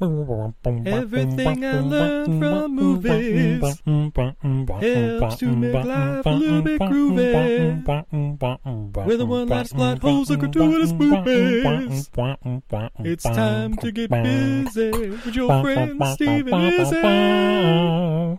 Everything I learned from movies helps to make life a little bit groovy. With a one-liner plot holes and gratuitous movies. It's time to get busy with your friend Steve and Izzy.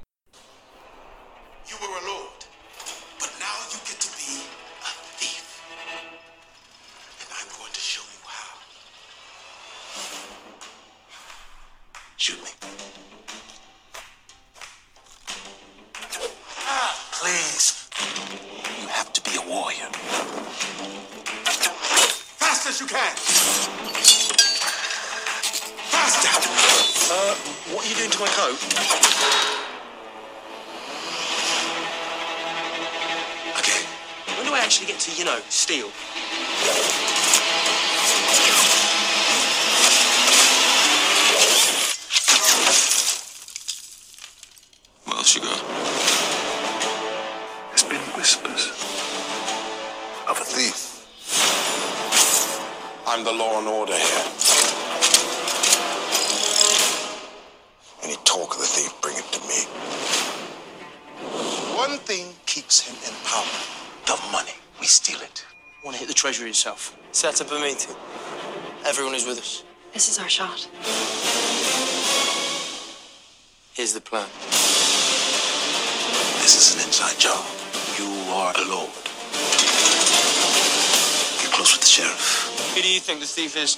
Think the thief is?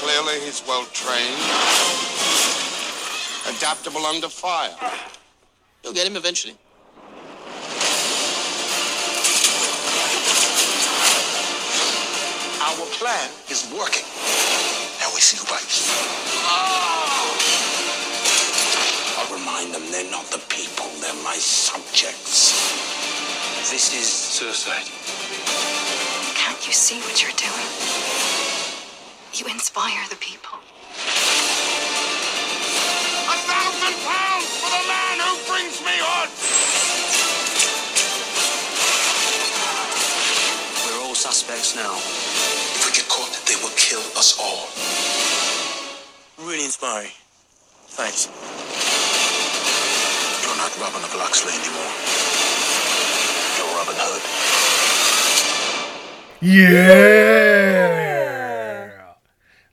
Clearly, he's well trained, adaptable under fire. You'll get him eventually. Our plan is working. Now we see who bites. I'll remind them they're not the people, they're my subjects. This is suicide. Can't you see what you're doing? You inspire the people. A thousand pounds for the man who brings me hood! We're all suspects now. If we get caught, they will kill us all. Really inspiring. Thanks. You're not Robin of Locksley anymore. You're Robin Hood. Yeah!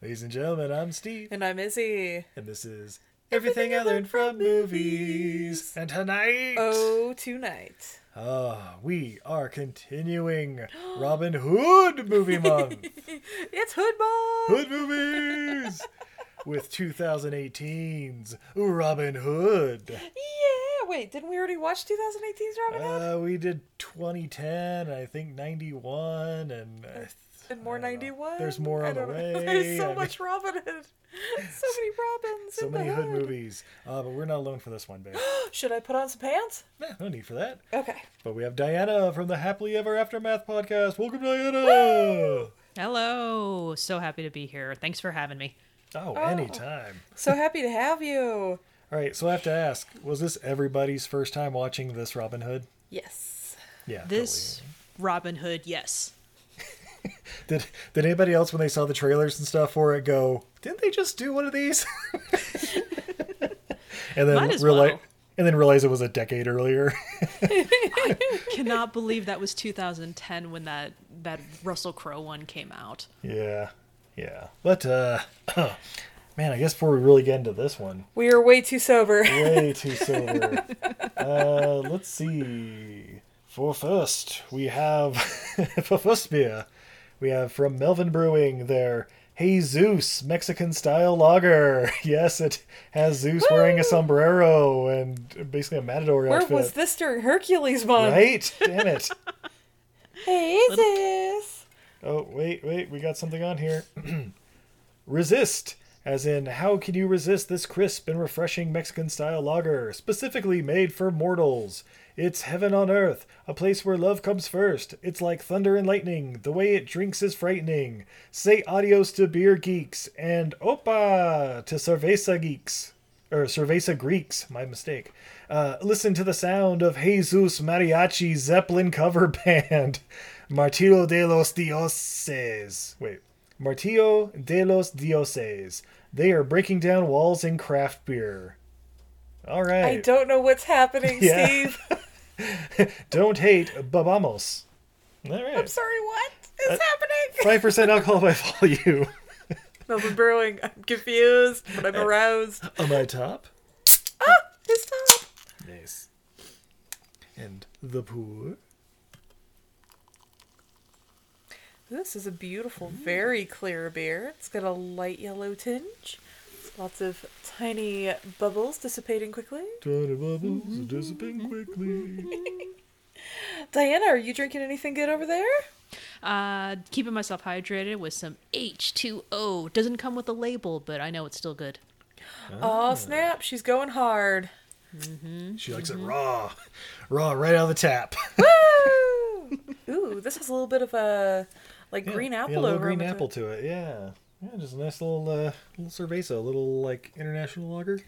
Ladies and gentlemen, I'm Steve, And I'm Izzy. and this is Everything I Learned from Movies. And tonight, Oh, tonight. ah, we are continuing Robin Hood movie month. It's Hood Month. Hood movies with 2018's Robin Hood. Yeah. Wait, didn't we already watch 2018's Robin Hood? Uh, we did 2010, I think 91, and uh, and more 91? there's more I on the don't know. way. There's so I much Robin Hood. So many Robins. so in the many Hood hood. movies. Uh, but we're not alone for this one, babe. Should I put on some pants? Nah, no need for that. Okay. But we have Diana from the Happily Ever Aftermath podcast. Welcome, Diana. Hello. So happy to be here. Thanks for having me. Oh, anytime. So happy to have you. All right, so I have to ask: Was this everybody's first time watching this Robin Hood? Yes. Yeah. This Robin Hood, yes. Totally. did. Did anybody else when they saw the trailers and stuff for it go? Didn't they just do one of these? and then realize, well. and then realize it was a decade earlier. I Cannot believe that was 2010 when that that Russell Crowe one came out. yeah, yeah. But uh, man, I guess before we really get into this one, We are way too sober. way too sober. uh, let's see. For first, we have for first beer, we have from Melvin Brewing their Hey Zeus Mexican style lager. Yes, it has Zeus wearing a sombrero and basically a matador Where outfit. was this during Hercules month? Right? Damn it. Hey, Zeus. Oh, wait, wait, we got something on here. resist, as in, how can you resist this crisp and refreshing Mexican style lager, specifically made for mortals? It's heaven on earth, a place where love comes first. It's like thunder and lightning. The way it drinks is frightening. Say adios to beer geeks and opa to cerveza geeks. Or cerveza Greeks, my mistake. Uh, listen to the sound of Jesus Mariachi Zeppelin cover band. Martillo de los Dioses. Wait. Martillo de los Dioses. They are breaking down walls in craft beer. All right. I don't know what's happening, Yeah. Steve. Don't hate babamos. All I'm sorry, what is Uh, happening? Five percent alcohol by volume. Melvin Brewing. I'm confused, but I'm aroused. On my top. Ah, his top. Nice. And the pour. This is a beautiful, mm. very clear beer. It's got a light yellow tinge. Lots of tiny bubbles dissipating quickly. Tiny bubbles mm-hmm. dissipating quickly. Diana, are you drinking anything good over there? Uh, keeping myself hydrated with some H2O. Doesn't come with a label, but I know it's still good. Oh, snap. She's going hard. Mm-hmm. She likes it mm-hmm. raw. Raw right out of the tap. Woo! Ooh, this has a little bit of a like green apple yeah, over green apple to it. Yeah. Yeah, just a nice little uh, little cerveza, a little like international lager.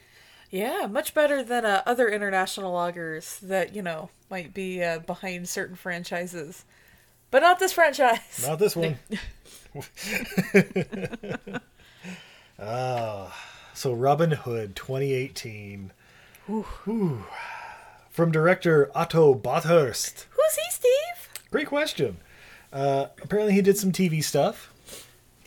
Yeah, much better than uh, other international lagers that you know might be uh, behind certain franchises, but not this franchise. Not this one. ah, so Robin Hood 2018. Ooh. From director Otto Bathurst. Who's he, Steve? Great question. Uh, apparently, he did some TV stuff,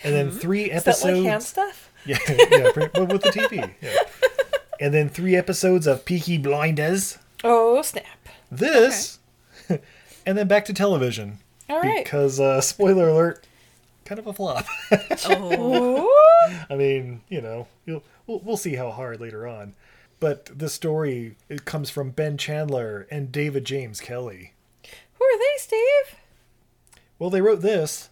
and then three Is that episodes. like hand stuff? Yeah, yeah, pretty- but with the TV. Yeah. And then three episodes of Peaky Blinders. Oh snap! This, and then back to television. All right. Because uh, spoiler alert, kind of a flop. Ooh. I mean, you know, you'll, we'll we'll see how hard later on. But the story it comes from Ben Chandler and David James Kelly. Who are they, Steve? Well, they wrote this,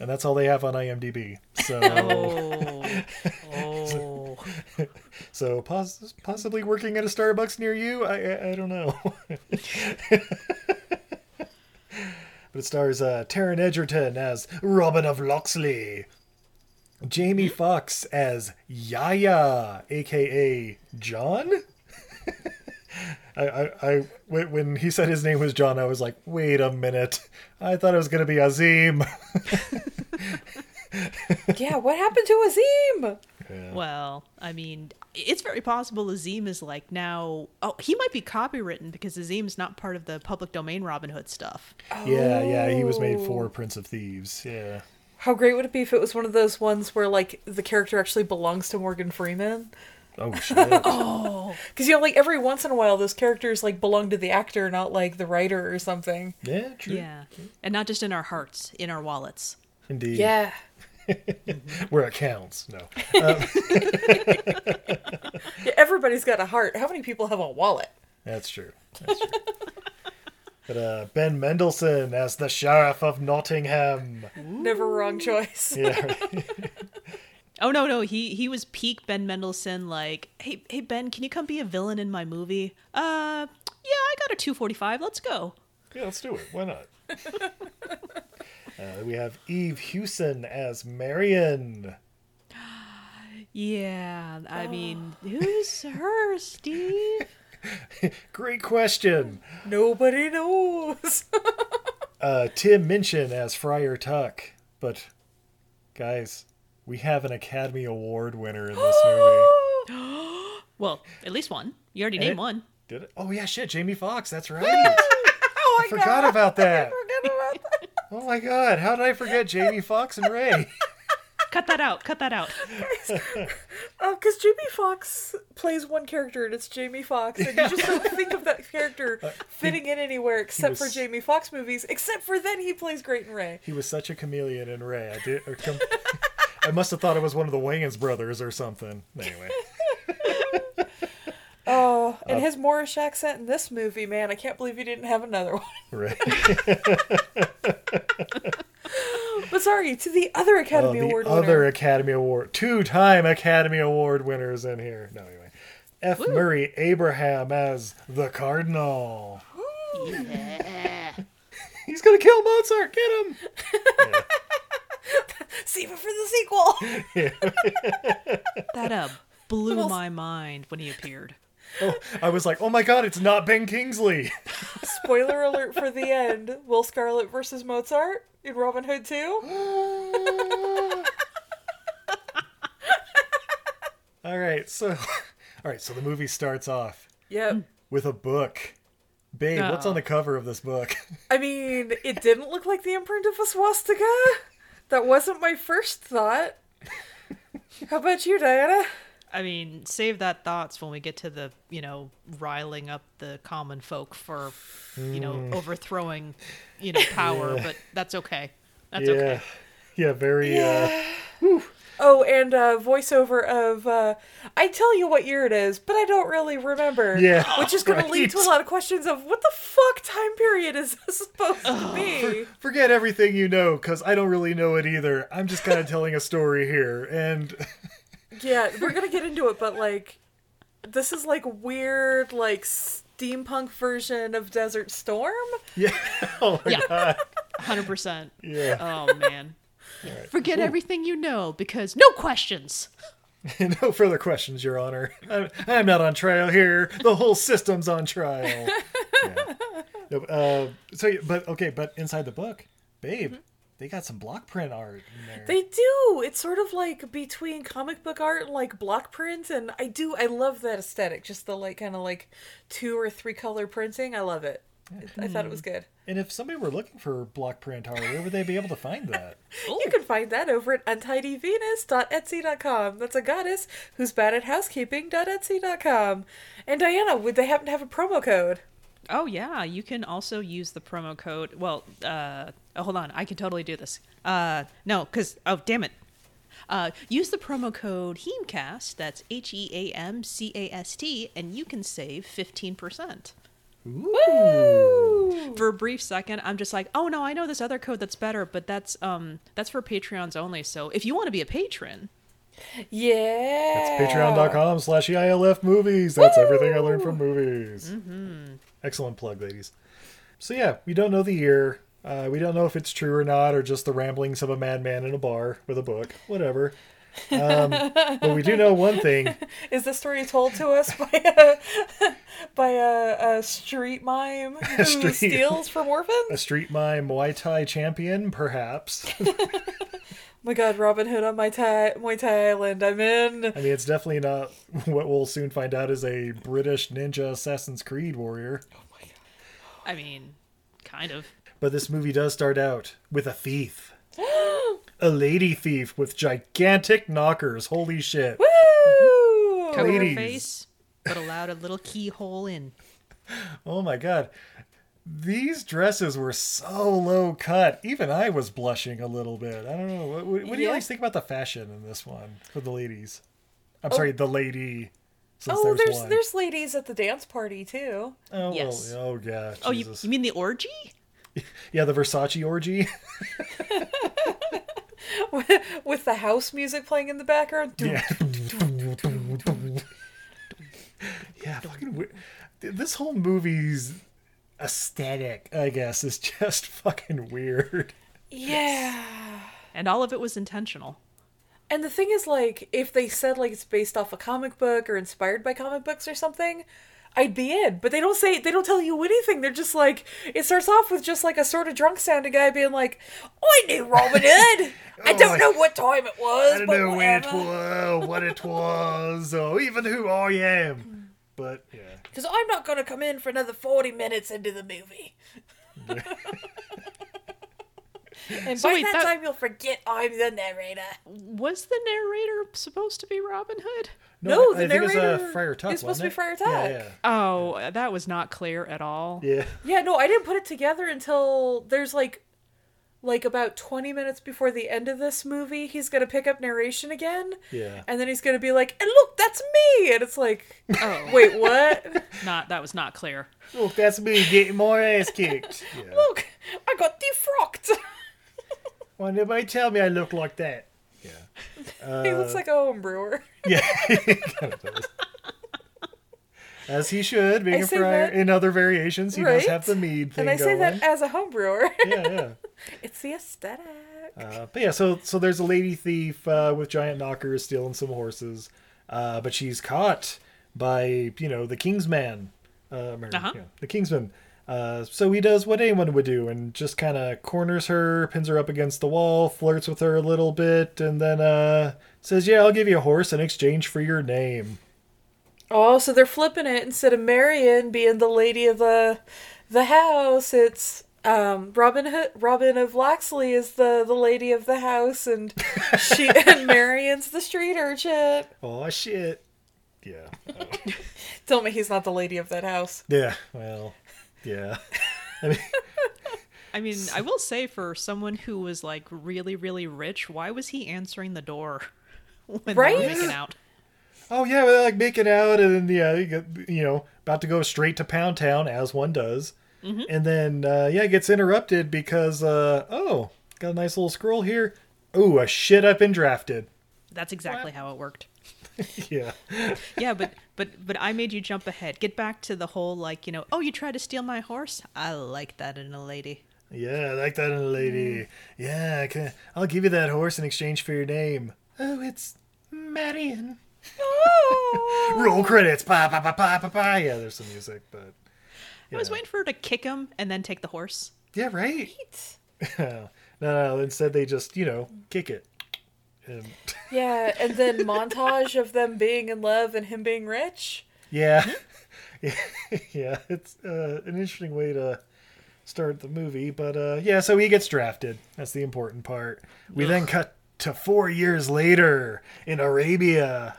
and that's all they have on IMDb. So, Oh. so poss- possibly working at a Starbucks near you. I I, I don't know. but it stars uh, Taron Egerton as Robin of Locksley, Jamie Foxx as Yahya, aka John. I, I, I, when when he said his name was John, I was like, wait a minute. I thought it was going to be Azim. yeah, what happened to Azim? Well, I mean, it's very possible Azim is like now. Oh, he might be copywritten because Azim's not part of the public domain Robin Hood stuff. Yeah, yeah, he was made for Prince of Thieves. Yeah. How great would it be if it was one of those ones where like the character actually belongs to Morgan Freeman? Oh shit. oh, Because you know, like every once in a while, those characters like belong to the actor, not like the writer or something. yeah, true. Yeah, and not just in our hearts, in our wallets. Indeed. Yeah. Where it counts. No. yeah, everybody's got a heart. How many people have a wallet? That's true. That's true. but uh, Ben Mendelsohn as the Sheriff of Nottingham. Never wrong choice. Yeah. right. Oh no, no, he he was peak Ben Mendelsohn. Like, hey, hey Ben, can you come be a villain in my movie? Uh, yeah, I got a two forty five. Let's go. yeah, let's do it. Why not? Uh, we have Eve Hewson as Marion. Yeah, I mean, who's her, Steve? Great question. Nobody knows. Uh, Tim Minchin as Friar Tuck. But, guys, we have an Academy Award winner in this movie. Well, at least one. You already And named it- one. Did it? Oh, yeah, shit. Jamie Foxx. That's right. oh my I forgot about that. Forget about that. Oh my god, how did I forget Jamie Foxx and Ray? Cut that out. Cut that out. Um, oh, because Jamie Foxx plays one character and it's Jamie Foxx, and you just don't think of that character uh, fitting in anywhere except for Jamie Foxx movies. Except for then he plays Great and Ray. He was such a chameleon in Ray. I did. Or com- I must have thought it was one of the Wayans brothers or something. Anyway, Oh, and Uh, his Moorish accent in this movie, man, I can't believe he didn't have another one. right. But sorry, to the other Academy the Award other winner. Academy Award, two-time Academy Award winners in here. No, anyway, F. Murray Abraham as the Cardinal. He's gonna kill Mozart. Get him! Save it for the sequel. That uh, blew my mind when he appeared. Oh, I was like, oh my god, it's not Ben Kingsley. Spoiler alert for the end: Will Scarlet versus Mozart in Robin Hood 2. all right, so, all right, so the movie starts off Yep. with a book. Babe, what's on the cover of this book? I mean, it didn't look like the imprint of a swastika. That wasn't my first thought. How about you, Diana? I mean, save that thoughts when we get to the, you know, riling up the common folk for, you know, overthrowing, you know, power, but that's okay. That's yeah, okay. yeah, very. Uh, Oh, and uh, voiceover of uh, I tell you what year it is, but I don't really remember. Yeah, which is going to lead to a lot of questions of what the fuck time period is this supposed to be? forget everything you know, because I don't really know it either. I'm just kind of telling a story here, and Yeah, we're gonna get into it, but like, this is like weird, like steampunk version of Desert Storm. yeah, oh my Yeah. god, 100%. yeah. Oh, man. Forget everything you know because no questions. no further questions, Your Honor. I'm, I'm not on trial here. The whole system's on trial. Yeah. No, uh, so, but okay, but inside the book, babe, they got some block print art in there. They do. It's sort of like between comic book art and like block print, and I do. I love that aesthetic. Just the like kind of like two or three color printing. I love it. I thought it was good. and if somebody were looking for block print where would they be able to find that? You can find that over at untidyvenus.etsy.com. That's a goddess who's bad at housekeeping.etsy.com. And Diana, would they happen to have a promo code? Oh yeah, you can also use the promo code. Well, uh, oh, hold on, I can totally do this. Uh, no, because oh damn it. Uh, use the promo code HEAMCAST. That's H E A M C A S T, and you can save fifteen percent. For a brief second, I'm just like, oh no, I know this other code that's better, but that's um that's for Patreons only. So if you want to be a patron, Yeah. It's patreon.com slash EILF movies. That's everything I learned from movies. Mm-hmm. Excellent plug, ladies. So, yeah, we don't know the year. Uh, we don't know if it's true or not, or just the ramblings of a madman in a bar with a book. Whatever. Um, but we do know one thing. Is the story told to us by a by a, a street mime who street- steals from orphans? A street mime Muay Thai champion, perhaps. my God, Robin Hood on my Thai, Muay Thai Island. I'm in. I mean, it's definitely not what we'll soon find out is a British ninja Assassin's Creed warrior. Oh my God. I mean, kind of. But this movie does start out with a thief. a lady thief with gigantic knockers. Holy shit. Woo! Cover her face, but allowed a little keyhole in. Oh my god. These dresses were so low cut. Even I was blushing a little bit. I don't know. What, what, what do you guys think about the fashion in this one for the ladies? I'm sorry, oh. the lady. Oh, there's, there's there's ladies at the dance party too. Oh, Yes. well, oh god. Oh, you, you mean the orgy? yeah, the Versace orgy. With the house music playing in the background. Yeah. yeah, fucking weird. This whole movie's aesthetic, I guess, is just fucking weird. Yeah. And all of it was intentional. And the thing is, like, if they said like it's based off a comic book or inspired by comic books or something, I'd be in. But they don't say they don't tell you anything. They're just like it starts off with just like a sort of drunk sounding guy being like, "I knew Robin Hood. I Oh, don't know what time it was, I don't but know when it was, what it was, or even who I am. But yeah, Because I'm not gonna come in for another forty minutes into the movie. and So by wait, that, that- time, you'll forget I'm the narrator. Was the narrator supposed to be Robin Hood? No, I, the I think it's narrator uh, Friar Tuck. is supposed wasn't to be Friar it? Tuck. Yeah, Oh, that was not clear at all. yeah, yeah. Yeah, no, I didn't put it together until there's like like about 20 minutes before the end of this movie, he's going to pick up narration again. Yeah. And then he's going to be like, and look, that's me. And it's like, Oh, wait, what? not that was not clear. Look, that's me getting more ass kicked. Yeah. look, I got defrocked. Why nobody tell me I look like that? Yeah. he Uh, looks like a home brewer. Yeah. kind of does. As he should, being I a say friar that- in other variations, he does have the mead thing And I say going. that as a home brewer. yeah, yeah. it's the aesthetic. Uh, but yeah, so so there's a lady thief uh, with giant knockers stealing some horses, uh, but she's caught by you know the Kingsman, uh, or, Uh-huh. yeah, the Kingsman. Uh, so he does what anyone would do and just kind of corners her, pins her up against the wall, flirts with her a little bit, and then uh, says, "Yeah, I'll give you a horse in exchange for your name." Oh, so they're flipping it instead of Marion being the lady of the the house. It's um, Robin Hood, Robin of Locksley is the the lady of the house, and she and Marion's the street urchin. Oh shit! Yeah, Tell me he's not the lady of that house. yeah. Well, yeah. I mean, I mean, I will say for someone who was like really, really rich, why was he answering the door when they Right? were making out? Oh yeah, they're like making out, and then yeah, you get- you know, about to go straight to Pound Town as one does, and then uh, yeah, it gets interrupted because uh, oh, got a nice little scroll here. Oh, a shit! I've been drafted. That's exactly how it worked. Yeah, Yeah, but but but I made you jump ahead. Get back to the whole like you know. Oh, you tried to steal my horse. I like that in a lady. yeah, I like that in a lady. Mm. Yeah, I can, I'll give you that horse in exchange for your name. Oh, it's Marion. Oh! Roll credits. Pa pa pa pa pa pa. Yeah, there's some music, but I was waiting for her to kick him and then take the horse. yeah, right. no, no, instead they just you know kick it. And, Yeah, and then montage of them being in love and him being rich. Yeah, yeah, yeah. It's uh, an interesting way to start the movie, but uh, yeah. So he gets drafted. That's the important part. We then cut to four years later in Arabia,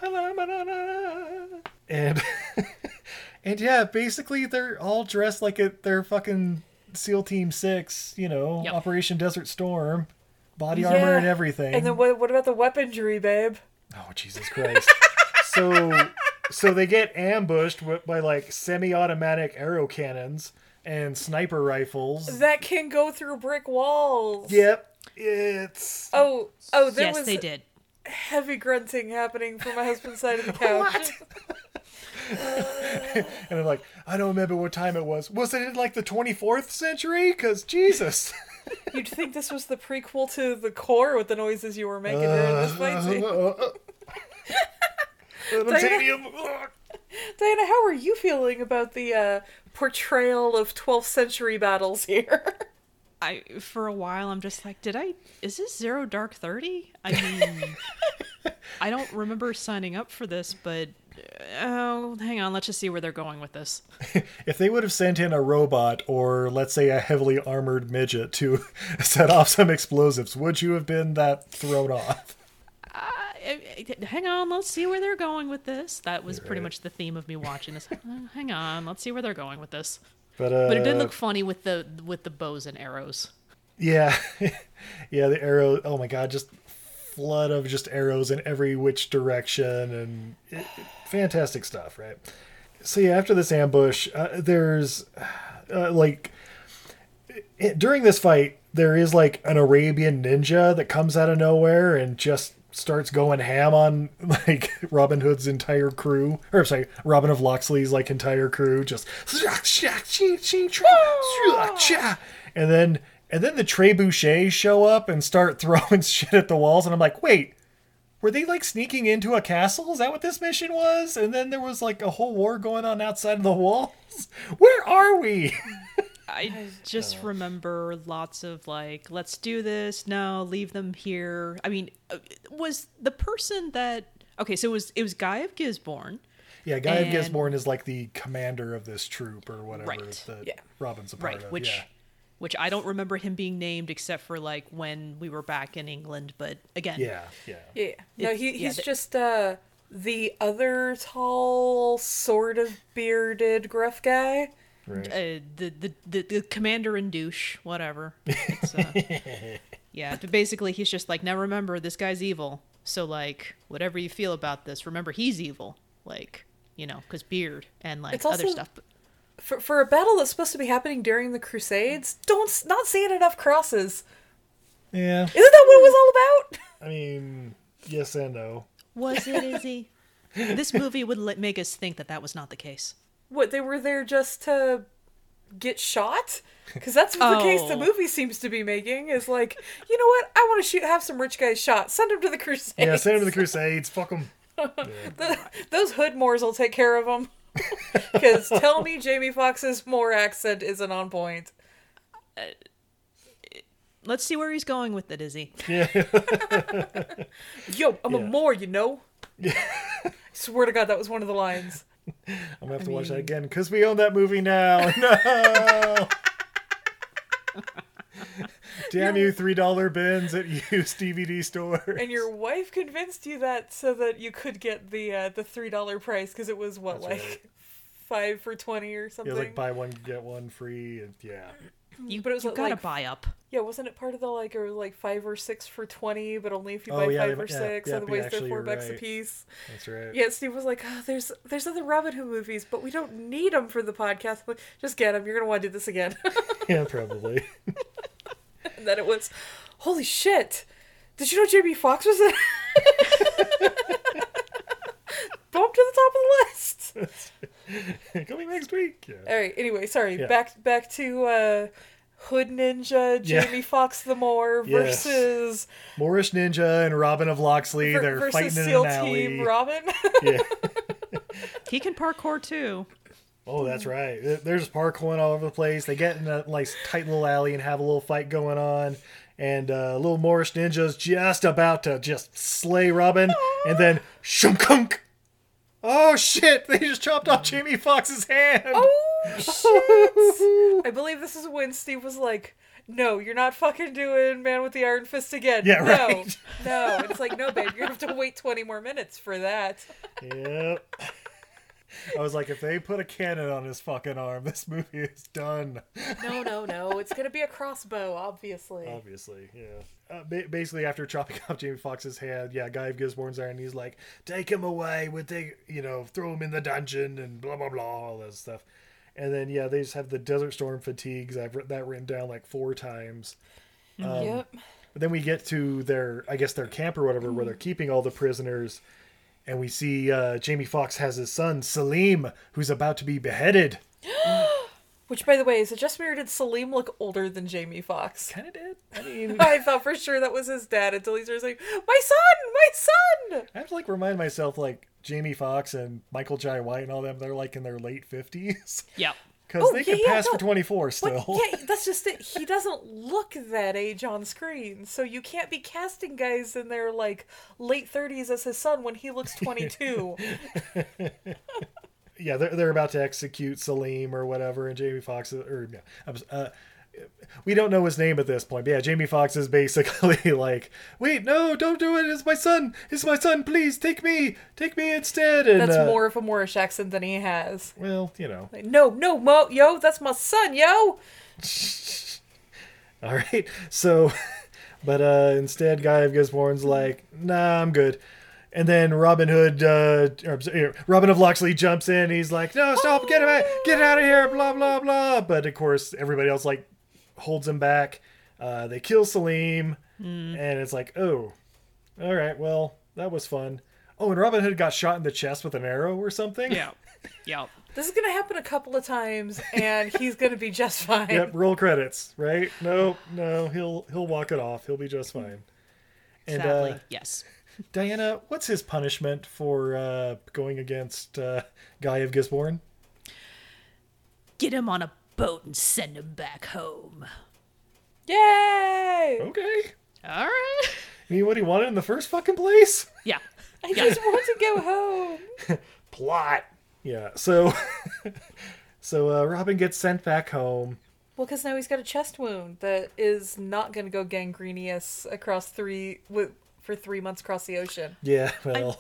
and and yeah, basically they're all dressed like it. They're fucking SEAL Team Six. You know, Yep. Operation Desert Storm, body armor and everything. And then what? What about the weaponry, babe? Oh Jesus Christ! so so they get ambushed by like semi-automatic arrow cannons and sniper rifles. That can go through brick walls. Yep, it's Oh, oh, there yes, was they did. heavy grunting happening from my husband's side of the couch. and I'm like, I don't remember what time it was. Was it in like the 24th century? Because Jesus. You'd think this was the prequel to the core with the noises you were making during this fight scene. Titanium. Diana, how are you feeling about the uh, portrayal of 12th century battles here? I for a while I'm just like, did I? Is this Zero Dark Thirty? I mean, I don't remember signing up for this, but oh, hang on, let's just see where they're going with this. If they would have sent in a robot or let's say a heavily armored midget to set off some explosives, would you have been that thrown off? Uh, hang on, let's see where they're going with this. That was pretty right. much the theme of me watching this. Uh, hang on, let's see where they're going with this. But uh, But it did look funny with the with the bows and arrows. Yeah, yeah. The arrow. Oh my god, just flood of just arrows in every which direction, and it, fantastic stuff, right? So yeah, after this ambush, uh, there's uh, like it, during this fight, there is like an Arabian ninja that comes out of nowhere and just starts going ham on like Robin Hood's entire crew, or sorry, Robin of Locksley's like entire crew, just and then and then the trebuchets show up and start throwing shit at the walls, and I'm like, wait. Were they like sneaking into a castle? Is that what this mission was? And then there was like a whole war going on outside of the walls. Where are we? I just remember lots of like, let's do this. No, leave them here. I mean, uh, was the person that okay? So it was it was Guy of Gisborne. Yeah, Guy of Gisborne is like the commander of this troop or whatever Right. that Yeah. Robin's a part right of. which yeah. Which i don't remember him being named except for like when we were back in england but again yeah, yeah. Yeah. No, he, he's the- just uh, the other tall, sort of bearded, gruff guy. uh, the, the the the commander and douche, whatever. It's, uh, yeah, but basically he's just like, now remember, this guy's evil. So like, whatever you feel about this, remember he's evil. Like, you know, because beard and like It's other also- stuff. But For for a battle that's supposed to be happening during the Crusades, don't not seeing enough crosses. Yeah. Isn't that what it was all about? I mean, yes and no. was it Izzy? this movie would let, make us think that that was not the case. What they were there just to get shot? Because that's the case the Oh. movie seems to be making. Is like, you know what? I want to shoot, have some rich guys shot. Send them to the Crusades. Yeah, send him to the Crusades. Fuck them. The- those hood Moors will take care of them. Because tell me, Jamie Foxx's Moor accent isn't on point. Uh, let's see where he's going with it, Izzy. Yo, I'm a Yeah. Moor, you know. I swear to God, that was one of the lines. I'm gonna have to watch that again because we own that movie now. No. Damn you, three dollar bins at used DVD store. And your wife convinced you that so that you could get the uh, the three dollar price because it was what That's like right. five for twenty or something. was like buy one get one free, and yeah, You, But it was you gotta like- buy up. yeah, wasn't it part of the like or like five or six for twenty, but only if you Oh, buy yeah, five they- or yeah, six, yeah, otherwise they're four you're bucks a piece. that's right. Yeah, Steve was like, oh, "There's there's other Robin Hood movies, but we don't need them for the podcast. But just get them. You're gonna want to do this again." yeah, probably. and then it was, "Holy shit! Did you know Jamie Foxx was in?" Bump to the top of the list. Coming next week. Yeah. All right. Anyway, sorry. Yeah. Back back to uh, Hood Ninja, Yeah. Jamie Foxx the Moor Yes. versus Moorish Ninja and Robin of Locksley. ver- they're versus fighting in SEAL an alley. Team Robin. yeah. He can parkour too. Oh, that's right. There- There's parkouring all over the place. They get in a like tight little alley and have a little fight going on. And uh, little Moorish ninja's just about to just slay Robin, and then shumkunk. Oh shit! They just chopped off Jamie Foxx's hand. oh shit! I believe this is when Steve was like. No, you're not fucking doing Man with the Iron Fist again. Yeah, no, right. no. It's like, no, babe, you have to wait 20 more minutes for that. Yep. I was like, if they put a cannon on his fucking arm, this movie is done. No, no, no. It's gonna be a crossbow, obviously. Obviously, yeah. Uh, ba- basically, after chopping off Jamie Foxx's head, yeah, Guy of Gisborne's there, and he's like, "Take him away. We'll take, you know, throw him in the dungeon, and blah blah blah, all that stuff." And then, yeah, they just have the Desert Storm fatigues. I've written that written down like four times. Um, yep. But then we get to their, I guess, their camp or whatever, where they're keeping all the prisoners, and we see uh, Jamie Foxx has his son Salim, who's about to be beheaded. Which, by the way, is it just me or did Salim look older than Jamie Foxx? Kind of did. I mean, I thought for sure that was his dad until he starts like, "My son, my son." I have to like remind myself like Jamie Foxx and Michael Jai White and all them. They're like in their late fifties Yep. Because Oh, they yeah, can yeah, pass no. for twenty four But still. yeah, that's just it. He doesn't look that age on screen, so you can't be casting guys in their like late thirties as his son when he looks twenty two. yeah, they're they're about to execute Salim or whatever, and Jamie Foxx or yeah, uh, we don't know his name at this point. But yeah, Jamie Foxx is basically like, wait, no, don't do it. It's my son. It's my son. Please take me. Take me instead. And That's uh, more of a Moorish accent than he has. Well, you know. Like, no, no, Mo, yo, that's my son, yo. All right. So, but uh, instead, Guy of Gisborne's like, nah, I'm good. And then Robin Hood, uh, uh, Robin of Locksley jumps in. He's like, no, stop, get him out, get out of here, blah, blah, blah. But of course, everybody else like holds him back. Uh, they kill Salim. And it's like, oh, all right, well, that was fun. Oh, and Robin Hood got shot in the chest with an arrow or something. Yeah. Yep. This is gonna happen a couple of times, and he's gonna be just fine. Yep, roll credits, right? No, no, he'll he'll walk it off. He'll be just fine. And Sadly, uh, yes. Diana, what's his punishment for uh, going against uh, Guy of Gisborne? Get him on a boat and send him back home. Yay! Okay. All right. You mean what he wanted in the first fucking place? Yeah. I just want to go home. Plot. Yeah. So, so uh, Robin gets sent back home. Well, because now he's got a chest wound that is not going to go gangrenous across three with, for three months across the ocean. Yeah. Well, I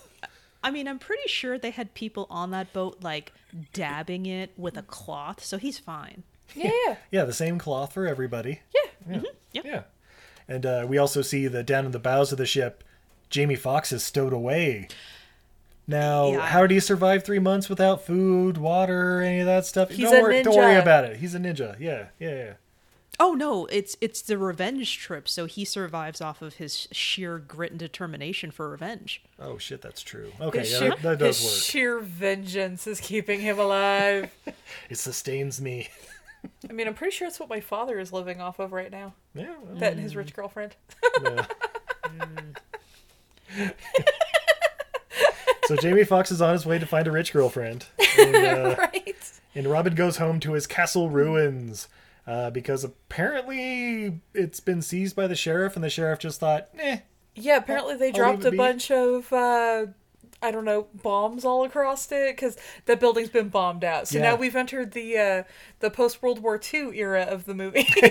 mean, I'm pretty sure they had people on that boat like dabbing it with a cloth, so he's fine. Yeah, yeah. Yeah, the same cloth for everybody. Yeah. Yep. Yeah. And uh, we also see that down in the bows of the ship, Jamie Foxx is stowed away. Now, Yeah. how did he survive three months without food, water, any of that stuff? He's don't, a worry, don't worry about it. He's a ninja. Yeah, yeah, yeah. Oh no, it's it's the revenge trip, so he survives off of his sheer grit and determination for revenge. Oh shit, that's true. Okay, His yeah, sheer, that, that does his work. sheer vengeance is keeping him alive. It sustains me. I mean, I'm pretty sure it's what my father is living off of right now. Yeah. well, That and his rich girlfriend. yeah. so Jamie Foxx is on his way to find a rich girlfriend, and, uh, right? and Robin goes home to his castle ruins uh, because apparently it's been seized by the sheriff, and the sheriff just thought, "Eh, Yeah, apparently they I'll dropped a be. bunch of, uh, I don't know, bombs all across it because that building's been bombed out. So Yeah. now we've entered the uh, the post World War II era of the movie. We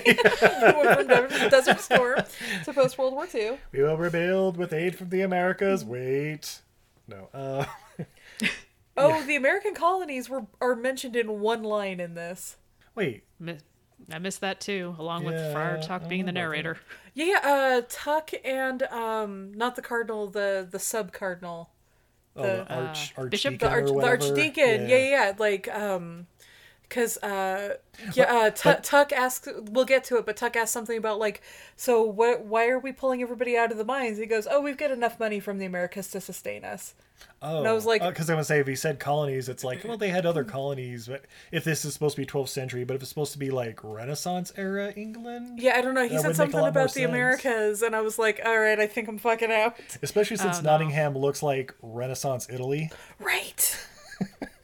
went from Desert- Desert Storm to post World War II. we will rebuild with aid from the Americas." Wait, no. Uh, Oh, the American colonies were are mentioned in one line in this. wait, Mi- I missed that too, along Yeah, with Friar Tuck being the know about that. narrator. Yeah, uh, Tuck and um, not the cardinal, the the sub cardinal. oh, The, the arch, uh, Bishop- the, arch, or the archdeacon yeah. yeah yeah like um because uh yeah uh, Tu- but- tuck asks we'll get to it but tuck asks something about like so what why are we pulling everybody out of the mines? He goes oh we've got enough money from the americas to sustain us. Oh, and I was like- because I would say if he said colonies, it's like, well, they had other colonies, but if this is supposed to be 12th century, but if it's supposed to be like Renaissance era England, yeah i don't know he said would make a something about the americas and i was like all right i think i'm fucking out. Especially since Nottingham looks like Renaissance Italy, right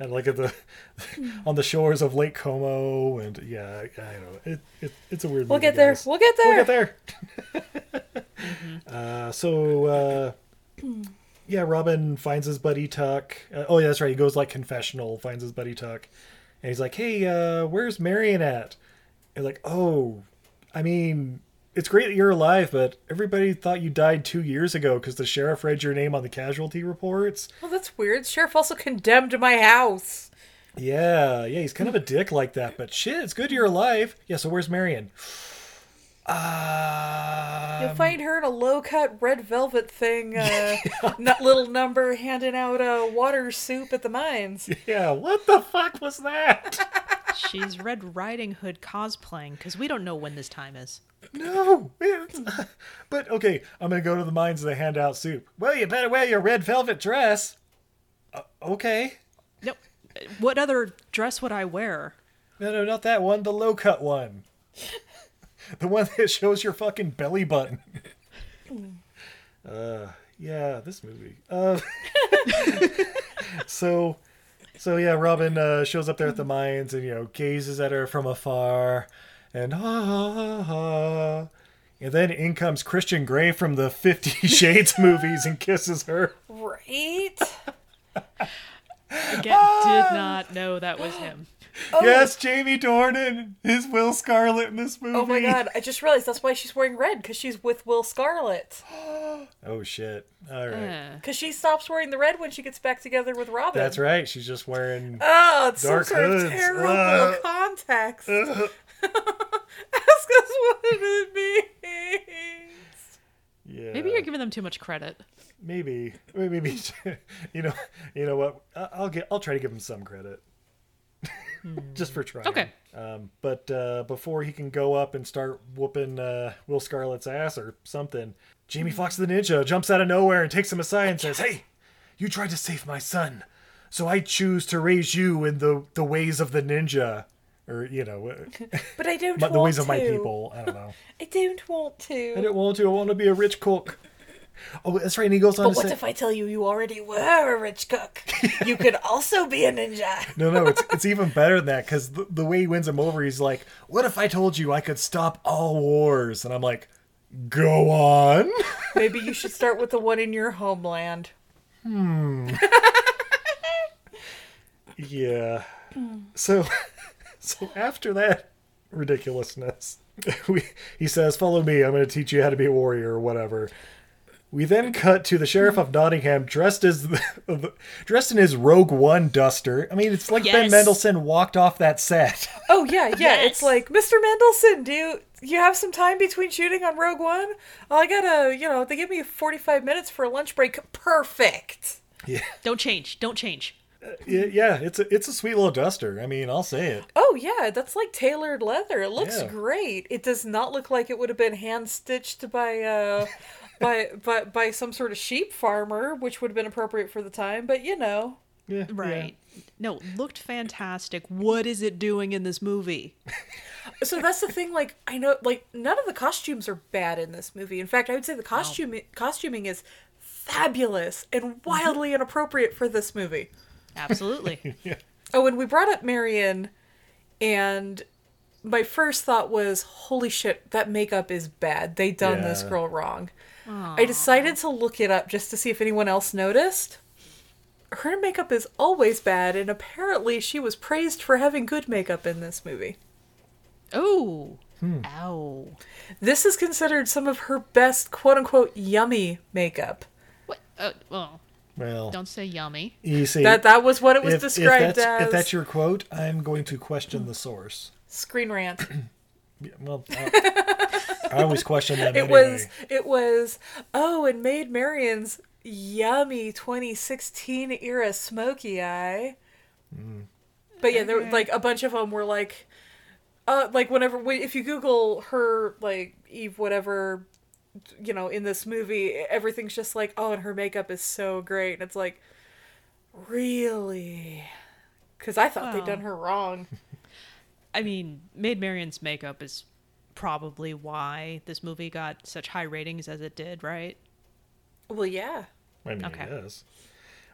and like at the on the shores of Lake Como, and yeah, I I know it, it it's a weird. we'll movie, get there guys. we'll get there We'll get there. uh, so uh, yeah, Robin finds his buddy Tuck. Uh, oh yeah, that's right. He goes like confessional, finds his buddy Tuck, and he's like, "Hey, uh, where's Marion at?" And like, "Oh, I mean." It's great that you're alive, but everybody thought you died two years ago because the sheriff read your name on the casualty reports. well that's weird sheriff also condemned my house Yeah, yeah, he's kind of a dick like that, but shit, it's good you're alive. Yeah, so where's Marion? Uh, You'll find her in a low cut red velvet thing, uh, nut little number handing out uh, water soup at the mines. yeah, what the fuck was that? She's Red Riding Hood cosplaying because we don't know when this time is. No, but okay, I'm gonna go to the mines and they hand out soup. Well, you better wear your red velvet dress. Uh, okay, No, what other dress would I wear? no, no, not that one, the low cut one, the one that shows your fucking belly button. uh, yeah, this movie. Uh, so so yeah robin uh, shows up there at the mines and you know gazes at her from afar and ha ha ha ha and then in comes christian grey from the 50 shades movies and kisses her Right? Again, did not know that was him. yes jamie dornan is will scarlet in this movie Oh my god, I just realized that's why she's wearing red, because she's with Will Scarlet. oh shit all right Uh, Because she stops wearing the red when she gets back together with Robin. that's right she's just wearing Oh, it's Dark some sort hoods. of terrible Uh. context. Ask us what it means. yeah. Maybe you're giving them too much credit. maybe. Maybe you know you know what? I- i'll get i'll try to give him some credit. Just for trying. Okay. um, but uh, before he can go up and start whooping uh, will scarlet's ass or something jamie Foxx the ninja jumps out of nowhere and takes him aside and says hey you tried to save my son. So i choose to raise you in the the ways of the ninja or you know But I don't but the ways to. of my people i don't know I don't want to. i don't want to i want to be a rich cook oh that's right and he goes on But what say if I tell you you already were a rich cook? You could also be a ninja. No, no, it's it's even better than that because the, the way he wins him over, he's like, "What if I told you I could stop all wars?" And I'm like, "Go on." Maybe you should start with the one in your homeland. Hmm. Yeah. So, so after that ridiculousness, we he says, "Follow me. I'm going to teach you how to be a warrior or whatever." We then cut to the sheriff of Nottingham dressed as dressed in his Rogue One duster. I mean, it's like Ben Yes. Mendelsohn walked off that set. Oh yeah, yeah. Yes. It's like Mr. Mendelsohn. Do you you have some time between shooting on Rogue One? Oh, I gotta, you know, they give me forty five minutes for a lunch break. Perfect. Yeah. Don't change. Don't change. Yeah, yeah, it's a it's a sweet little duster. I mean, I'll say it. Oh yeah, that's like tailored leather. It looks Yeah. great. It does not look like it would have been hand stitched by uh by by by some sort of sheep farmer, which would have been appropriate for the time. But you know, Yeah, Right. No, looked fantastic. What is it doing in this movie? so that's the thing. Like I know, like none of the costumes are bad in this movie. In fact, I would say the costume costuming is fabulous and wildly inappropriate for this movie. Absolutely. Oh, and we brought up Marion, and my first thought was, "Holy shit, that makeup is bad. They done this girl wrong." I decided to look it up just to see if anyone else noticed. Her makeup is always bad, and apparently she was praised for having good makeup in this movie. oh. Hmm. Ow. This is considered some of her best "quote unquote" yummy makeup. What? Uh, well, Well, don't say yummy. you see, That that was what it was if, if described that's, as. if that's your quote, I'm going to question the source. Screen rant. Yeah, well, I, I always question that. It anyway. was it was oh, and Maid Marian's yummy 2016 era smoky eye. But yeah, there like a bunch of them were like, uh, like whenever if you Google her like Eve whatever, you know, in this movie, everything's just like oh, and her makeup is so great, and it's like, really, because I thought they'd Well. done her wrong. I mean, Maid Marian's makeup is probably why this movie got such high ratings as it did, right? Well, yeah. I mean, Okay. yes.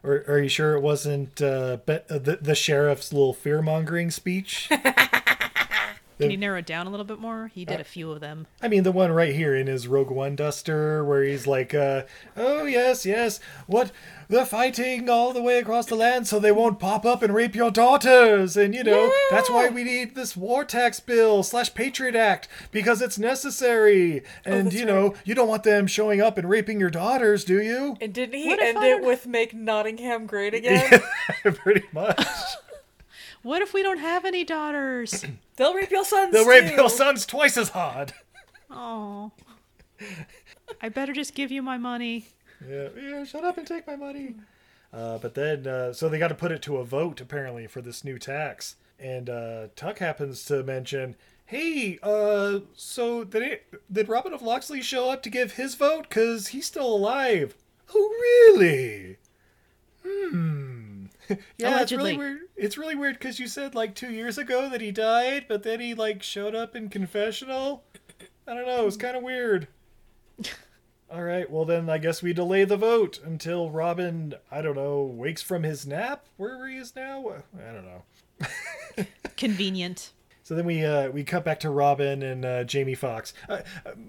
Or are you sure it wasn't uh, be- uh, the the sheriff's little fear mongering speech? Can you narrow it down a little bit more? He did a few of them. I mean, the one right here in his Rogue One duster, where he's like, uh, "Oh yes, yes, what they're fighting all the way across the land, so they won't pop up and rape your daughters, and you know that's why we need this war tax bill slash Patriot Act because it's necessary, and you know you don't want them showing up and raping your daughters, do you? And didn't he What end it with "Make Nottingham Great Again"? Pretty much. What if we don't have any daughters? They'll rape your sons. They'll rape too. your sons twice as hard. Oh. I better just give you my money. Yeah, yeah, shut up and take my money. Uh, but then, uh, so they got to put it to a vote apparently for this new tax. And uh, Tuck happens to mention, "Hey, uh, so did it, did Robin of Locksley show up to give his vote? Cause he's still alive." Oh, really? Hmm. yeah, it's really weird. It's really weird because you said like two years ago that he died, but then he like showed up in confessional. I don't know. It was kind of weird. All right, well then I guess we delay the vote until Robin, I don't know, wakes from his nap wherever he is now. I don't know. Convenient. So then we uh, we cut back to Robin and uh, Jamie Foxx. Uh,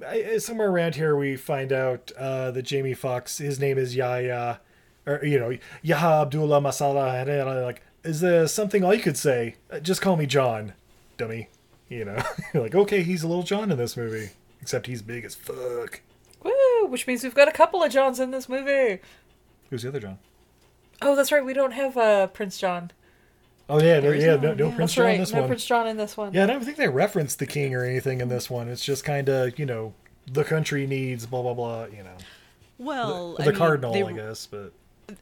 I, somewhere around here we find out uh, that Jamie Foxx, his name is Yahya, or you know Yaha Abdullah Masala. And I'm like, is there something I could say? Uh, just call me John, dummy. You know, You're like okay, he's a little John in this movie, except he's big as fuck. Woo! Which means we've got a couple of Johns in this movie. Who's the other John? Oh, that's right. We don't have uh, Prince John. Oh yeah, no, yeah, no, no Yeah, Prince John right. in this no one. Prince John in this one. Yeah, I don't think they reference the king or anything in this one. It's just kind of you know the country needs blah blah blah. You know, Well, the I mean, cardinal, they- I guess, but.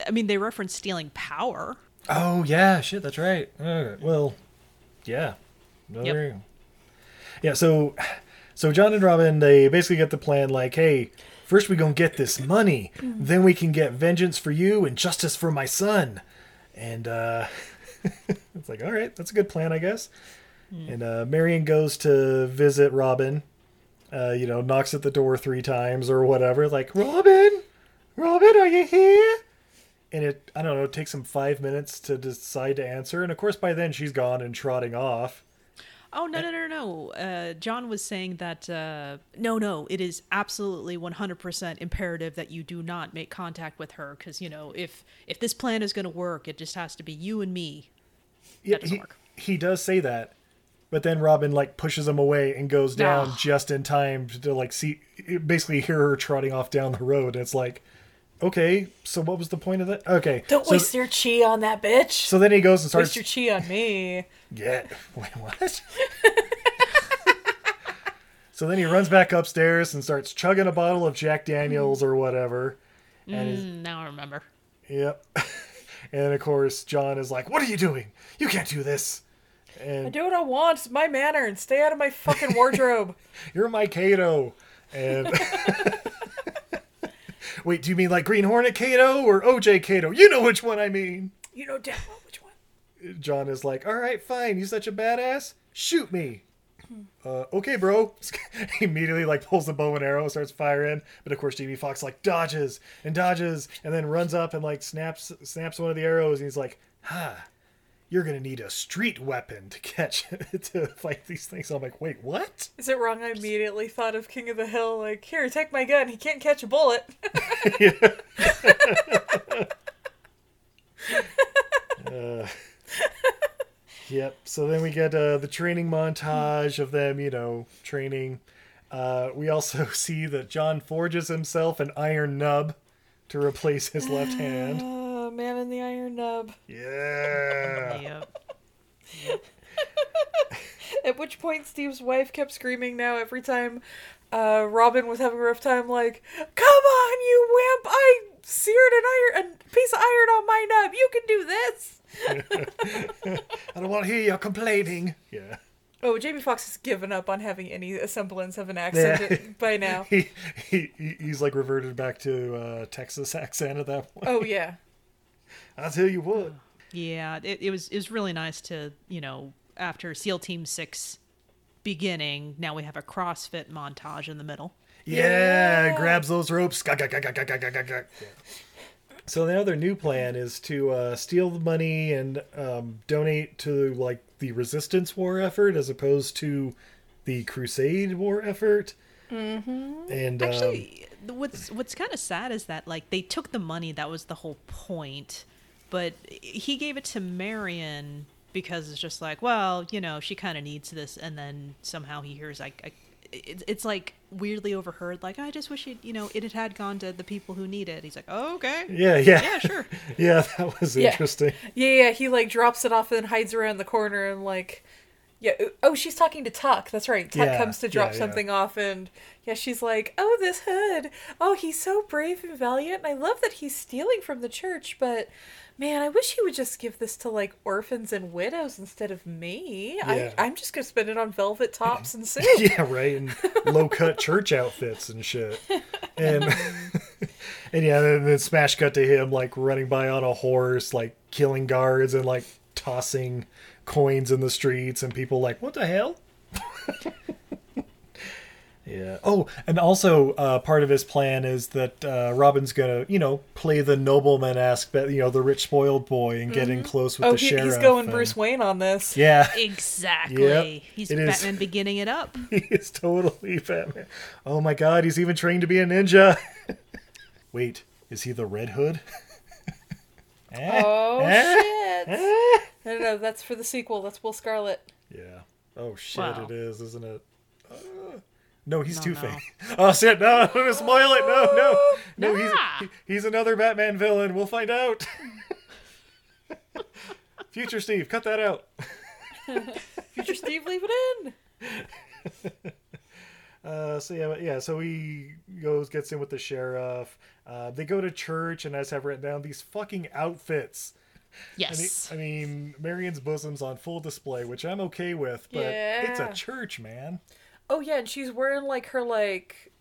I mean, they reference stealing power. Oh yeah, shit, that's right. Well, yeah. No, Yep. there you go. Yeah, so so John and Robin they basically get the plan like, hey, first we gonna get this money, then we can get vengeance for you and justice for my son. And uh it's like, all right, that's a good plan, I guess. And uh Marion goes to visit Robin. Uh, you know, knocks at the door three times or whatever, like, Robin, Robin, are you here? And it I don't know, it takes him five minutes to decide to answer, and of course by then she's gone and trotting off. Oh no no no no! Uh, John was saying that uh, no no, it is absolutely one hundred percent imperative that you do not make contact with her because you know if if this plan is going to work, it just has to be you and me. Yeah, doesn't he, work. he does say that, but then Robin like pushes him away and goes down Ah. just in time to like see basically hear her trotting off down the road. It's like, okay, so what was the point of that? Okay, Don't so, waste your chi on that bitch. So then he goes and starts. waste your chi on me. Yeah. Wait, what? so then he runs back upstairs and starts chugging a bottle of Jack Daniels or whatever. And he's, Mm, now I remember. yep. and of course, John is like, "What are you doing? You can't do this." I do what I want. It's my manner, and stay out of my fucking wardrobe. you're my Kato. And wait, do you mean like Green Hornet Kato or OJ Kato? You know which one I mean. you know damn well which one. John is like, "All right, fine. You such a badass. Shoot me." Uh, okay, bro. he immediately like pulls the bow and arrow, and starts firing. But of course, Jamie Foxx like dodges and dodges, and then runs up and like snaps snaps one of the arrows. And he's like, "Ha, you're gonna need a street weapon to catch to fight these things." I'm like, "Wait, what? Is it wrong? I immediately thought of King of the Hill. Like, here, take my gun. He can't catch a bullet. Yep. So then we get uh, the training montage of them, you know, training. Uh, we also see that John forges himself an iron nub to replace his left hand. Man in the iron nub. Yeah. Yep. At which point, Steve's wife kept screaming now every time uh, Robin was having a rough time, like, Come on, you wimp! I seared an iron, a piece of iron on my nub. You can do this. I don't want to hear you complaining. Yeah. Oh, Jamie Foxx has given up on having any semblance of an accent Yeah. by now. He, he he- he's like reverted back to uh, Texas accent at that point. Oh yeah. I tell you what. Yeah, it, it was it was really nice to you know after SEAL Team Six beginning, now we have a CrossFit montage in the middle. Yeah, yeah. grabs those ropes. Gah, gah, gah, so now their new plan is to uh, steal the money and um, donate to like the resistance war effort as opposed to the crusade war effort. Mm-hmm. And actually, um, what's what's kind of sad is that like they took the money that was the whole point but he gave it to Marion because it's just like, well, you know, she kind of needs this, and then somehow he hears like. I, it's it's like weirdly overheard. Like I just wish it, you know, it had had gone to the people who need it. He's like, oh, okay, yeah, yeah, yeah, sure. yeah, that was Yeah. interesting. Yeah, yeah. He like drops it off and hides around the corner and like, yeah. Oh, she's talking to Tuck. That's right. Tuck Yeah, comes to drop yeah, yeah. something off and yeah, she's like, oh, this hood. Oh, he's so brave and valiant. And I love that he's stealing from the church, but. Man, I wish he would just give this to like orphans and widows instead of me. Yeah. I, I'm just gonna spend it on velvet tops and soup. yeah, right. And low cut church outfits and shit. And and yeah, then, then smash cut to him like running by on a horse, like killing guards and like tossing coins in the streets, and people like, what the hell? Yeah. Oh, and also uh, part of his plan is that uh, Robin's gonna, you know, play the nobleman aspect, you know, the rich spoiled boy, and get in close with Oh, the he, sheriff. he's going and- Bruce Wayne on this. Yeah, Exactly. Yep, He's it is. Batman beginning it up. he is totally Batman. Oh my god, he's even trained to be a ninja. Wait, is he the Red Hood? Eh? Oh Eh? shit! No, no, no, that's for the sequel. That's Will Scarlet. Yeah. Oh shit, Wow. it is, isn't it? Uh, no, he's No, Two no. Oh shit! No, I'm gonna spoil it. No, no, no. Nah. He's he- he's another Batman villain. We'll find out. Future Steve, cut that out. Future Steve, leave it in. Uh, so yeah, yeah. So he goes, gets in with the sheriff. Uh, they go to church, and as I've written down, these fucking outfits. I mean, Yes. I mean, Marion's bosom's on full display, which I'm okay with, but it's a church, man. Oh yeah, and she's wearing like her like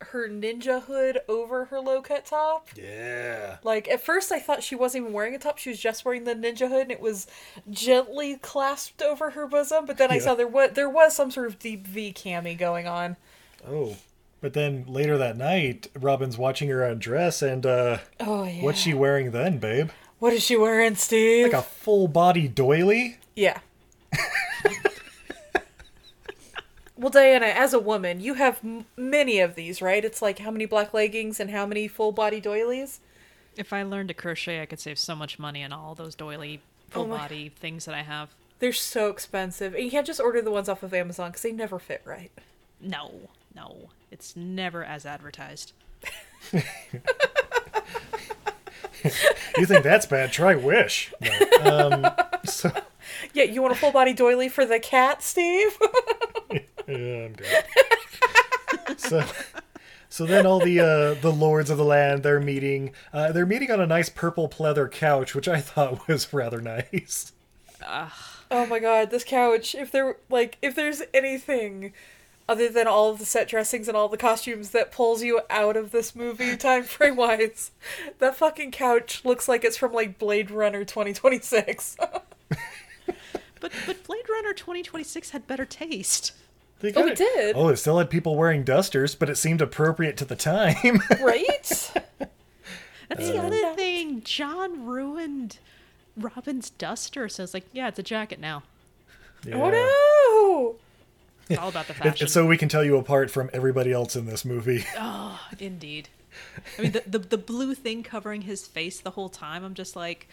her ninja hood over her low cut top. Yeah. Like at first I thought she wasn't even wearing a top, she was just wearing the ninja hood and it was gently clasped over her bosom, but then I Yeah. saw there was there was some sort of deep V cami going on. Oh. But then later that night, Robin's watching her undress, and uh, Oh yeah. what's she wearing then, babe? What is she wearing, Steve? Like a full body doily? Yeah. Well, Diana, as a woman, you have m- many of these, right? It's like how many black leggings and how many full body doilies? If I learned to crochet, I could save so much money on all those doily full Oh my- body things that I have. They're so expensive. And you can't just order the ones off of Amazon because they never fit right. No, no, it's never as advertised. You think that's bad? Try Wish. No. Um, so Yeah, you want a full body doily for the cat, Steve? yeah, I'm good. so, so then all the uh, the lords of the land they're meeting. Uh, they're meeting on a nice purple pleather couch, which I thought was rather nice. oh my god, this couch. If there like if there's anything other than all of the set dressings and all the costumes that pulls you out of this movie time frame wise, that fucking couch looks like it's from like Blade Runner 2026. But but Blade Runner 2026 had better taste. They Oh, got it did? Oh, it still had people wearing dusters, but it seemed appropriate to the time. right? That's the other thing. John ruined Robin's duster, so it's like, yeah, it's a jacket now. Oh no! It's all about the fashion. it's so we can tell you apart from everybody else in this movie. Oh, indeed. I mean, the, the the blue thing covering his face the whole time. I'm just like,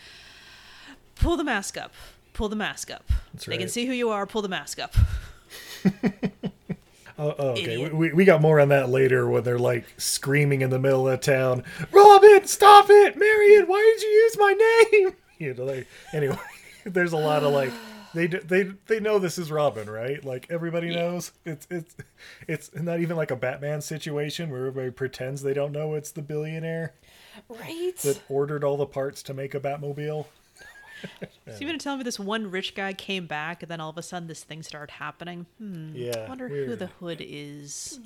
pull the mask up. Pull the mask up. they can see who you are. Pull the mask up. Oh, oh, okay. Idiot. We, we got more on that later when they're like screaming in the middle of town, Robin, stop it! Marion, why did you use my name? You know, like, anyway, there's a lot of like, they they they know this is Robin, right? Like everybody knows. It's it's it's not even like a Batman situation where everybody pretends they don't know it's the billionaire Right? that ordered all the parts to make a Batmobile. So you're gonna tell me this one rich guy came back, and then all of a sudden this thing started happening? Hmm. Yeah. I wonder who the hood is.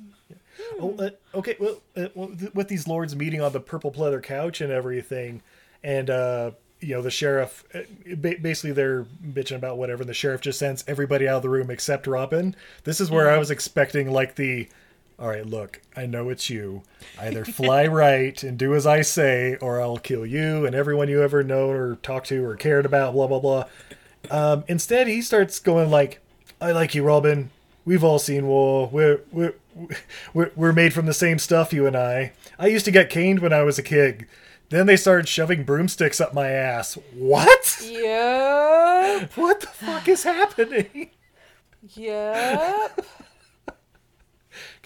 Oh, uh, okay. Well, uh, well, th- with these lords meeting on the purple pleather couch and everything, and uh, you know the sheriff, uh, ba- basically they're bitching about whatever. And the sheriff just sends everybody out of the room except Robin. This is where I was expecting like the, all right, look, I know it's you. Either fly right and do as I say, or I'll kill you and everyone you ever known or talked to or cared about. Blah blah blah. Um, instead, he starts going like, "I like you, Robin. We've all seen war. We're we're we're, we're made from the same stuff, you and I. I used to get caned when I was a kid. Then they started shoving broomsticks up my ass. What? Yep. What the fuck is happening, Yep.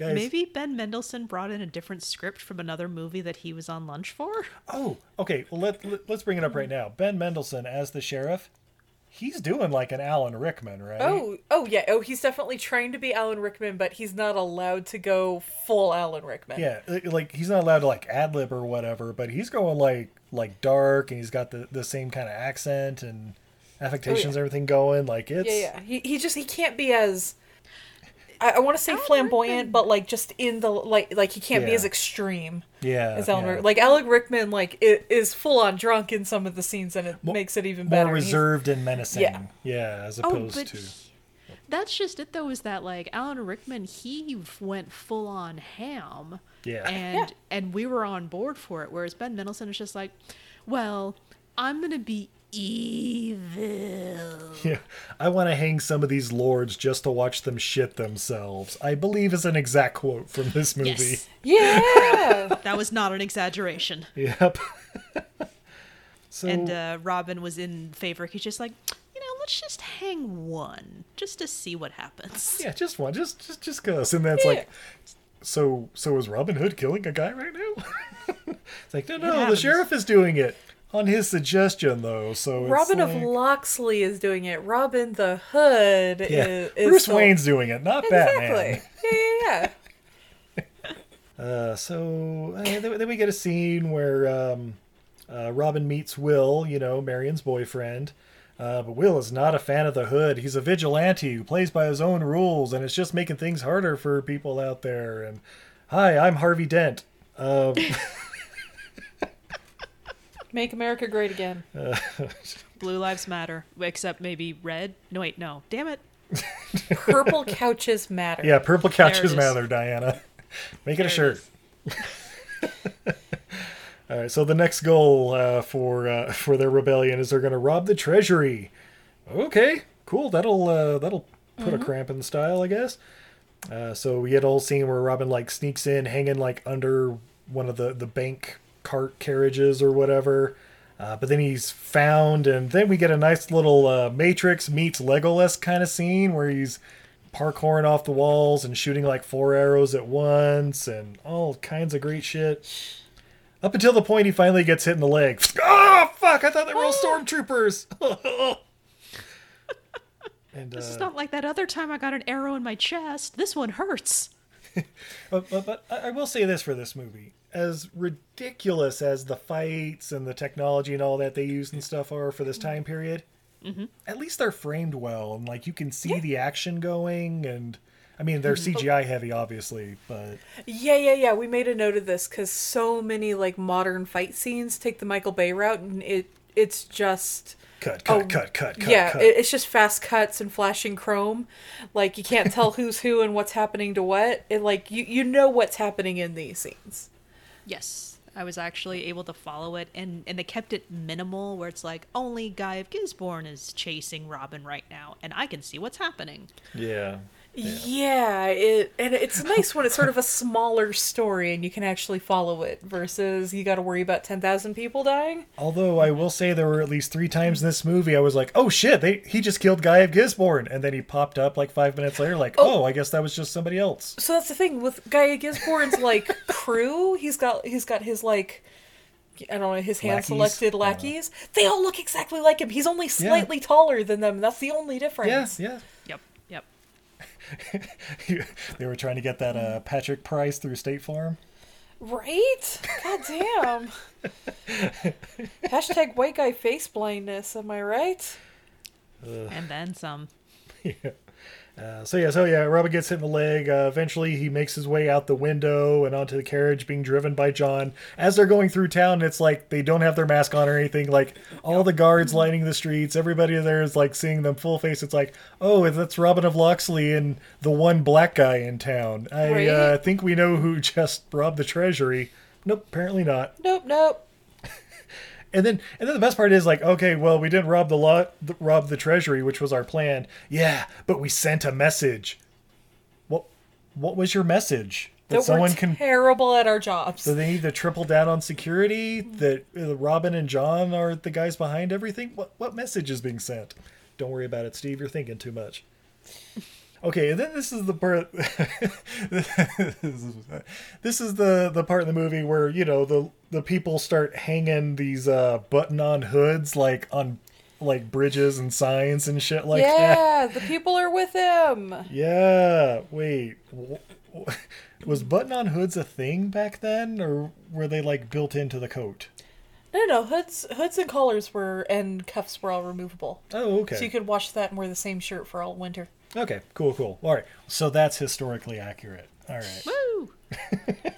Guys? Maybe Ben Mendelsohn brought in a different script from another movie that he was on lunch for. Oh, okay. Well, let, let let's bring it up right now. Ben Mendelsohn as the sheriff. He's doing like an Alan Rickman, right? Oh, oh yeah. Oh, he's definitely trying to be Alan Rickman, but he's not allowed to go full Alan Rickman. Yeah, like he's not allowed to like ad lib or whatever, but he's going like like dark, and he's got the the same kind of accent and affectations, oh, and everything going. Like it's yeah, yeah. He he just he can't be as. I, I want to say flamboyant, but like just in the like like he can't be as extreme yeah, as Alan yeah. Rick- Like Alec Rickman, like i- is full on drunk in some of the scenes, and it makes it even better. more And he's- reserved and menacing. Yeah. Yeah, as Oh, opposed but to that's just it though. Is that like Alan Rickman? He went full on ham. Yeah. And Yeah. and we were on board for it. Whereas Ben Mendelsohn is just like, well, I'm gonna be evil. yeah. I want to hang some of these lords just to watch them shit themselves. I believe is an exact quote from this movie. Yes, Yeah. that was not an exaggeration. Yep. so And uh, Robin was in favor. He's just like, you know, let's just hang one just to see what happens. yeah, just one, just just just cause, and that's like. So, so is Robin Hood killing a guy right now? it's like, no, no, the sheriff is doing it on his suggestion, though. So it's Robin like, of Locksley is doing it. Robin the Hood yeah, is, is Bruce the- Wayne's doing it, not Batman. Yeah, yeah, yeah. Uh, so uh, then, then we get a scene where um, uh, Robin meets Will, you know, Marion's boyfriend. Uh, but Will is not a fan of the Hood. He's a vigilante who plays by his own rules, and it's just making things harder for people out there. And hi, I'm Harvey Dent. Um, Make America great again. Blue lives matter, except maybe red. No, wait, no. Damn it. Purple couches matter. yeah, purple couches matter, Diana. Make it a There it shirt. All right, so the next goal uh, for uh, for their rebellion is they're going to rob the treasury. Okay, cool. That'll uh, that'll put a cramp in the style, I guess. Uh, so we get a whole scene where Robin like sneaks in, hanging like under one of the the bank cart carriages or whatever. Uh, but then he's found, and then we get a nice little uh, Matrix meets Legolas kind of scene where he's parkouring off the walls and shooting like four arrows at once and all kinds of great shit. Up until the point he finally gets hit in the leg. Oh, fuck! I thought they were all stormtroopers! and, This is uh, not like that other time I got an arrow in my chest. This one hurts. But, but, but I will say this for this movie. As ridiculous as the fights and the technology and all that they used and stuff are for this mm-hmm. time period, mm-hmm. at least they're framed well and like you can see the action going. And I mean, they're mm-hmm. oh. CGI heavy, obviously, but Yeah, yeah, yeah. We made a note of this because so many like modern fight scenes take the Michael Bay route, and it it's just cut, cut, Oh, cut, cut, cut, yeah, cut. it- it's just fast cuts and flashing chrome. Like you can't tell who's who and what's happening to what. It like you you know what's happening in these scenes. Yes, I was actually able to follow it, and and they kept it minimal, where it's like only Guy of Gisborne is chasing Robin right now, and I can see what's happening. yeah. Yeah, it and it's nice when it's sort of a smaller story and you can actually follow it versus you got to worry about ten thousand people dying. Although I will say there were at least three times in this movie I was like, "Oh shit, they he just killed Guy of Gisborne," and then he popped up like five minutes later, like, "Oh, oh I guess that was just somebody else." So that's the thing with Guy of Gisborne's like crew. He's got he's got his like I don't know his hand Lackeys? selected lackeys. They all look exactly like him. He's only slightly taller than them. That's the only Yeah, difference. yeah. Yep, yep. they were trying to get that uh, Patrick Price through State Farm. Right? God damn. Hashtag white guy face blindness. Am I right? And then some. Uh, so yeah, so yeah, Robin gets hit in the leg. Uh, eventually, he makes his way out the window and onto the carriage, being driven by John. As they're going through town, it's like they don't have their mask on or anything. Like all the guards lining the streets, everybody there is like seeing them full face. It's like, oh, that's Robin of Locksley and the one black guy in town. I Right. uh, think we know who just robbed the treasury. Nope, apparently not. Nope, nope. And then, and then the best part is like, okay, well, we didn't rob the lot, rob the treasury, which was our plan. Yeah, but we sent a message. What, what was your message? That, That someone we're can. terrible at our jobs. So they need to triple down on security. That uh, Robin and John are the guys behind everything. What, what message is being sent? Don't worry about it, Steve. You're thinking too much. Okay, and then this is the part. this is the the part in the movie where you know the the people start hanging these uh, button-on hoods like on like bridges and signs and shit like that. yeah, the people are with him. Yeah. Wait. w- w- Was button-on hoods a thing back then, or were they like built into the coat? No, no, hoods, hoods and collars were and cuffs were all removable. Oh, okay. So you could wash that and wear the same shirt for all winter. Okay. Cool. Cool. All right. So that's historically accurate. All right. Woo!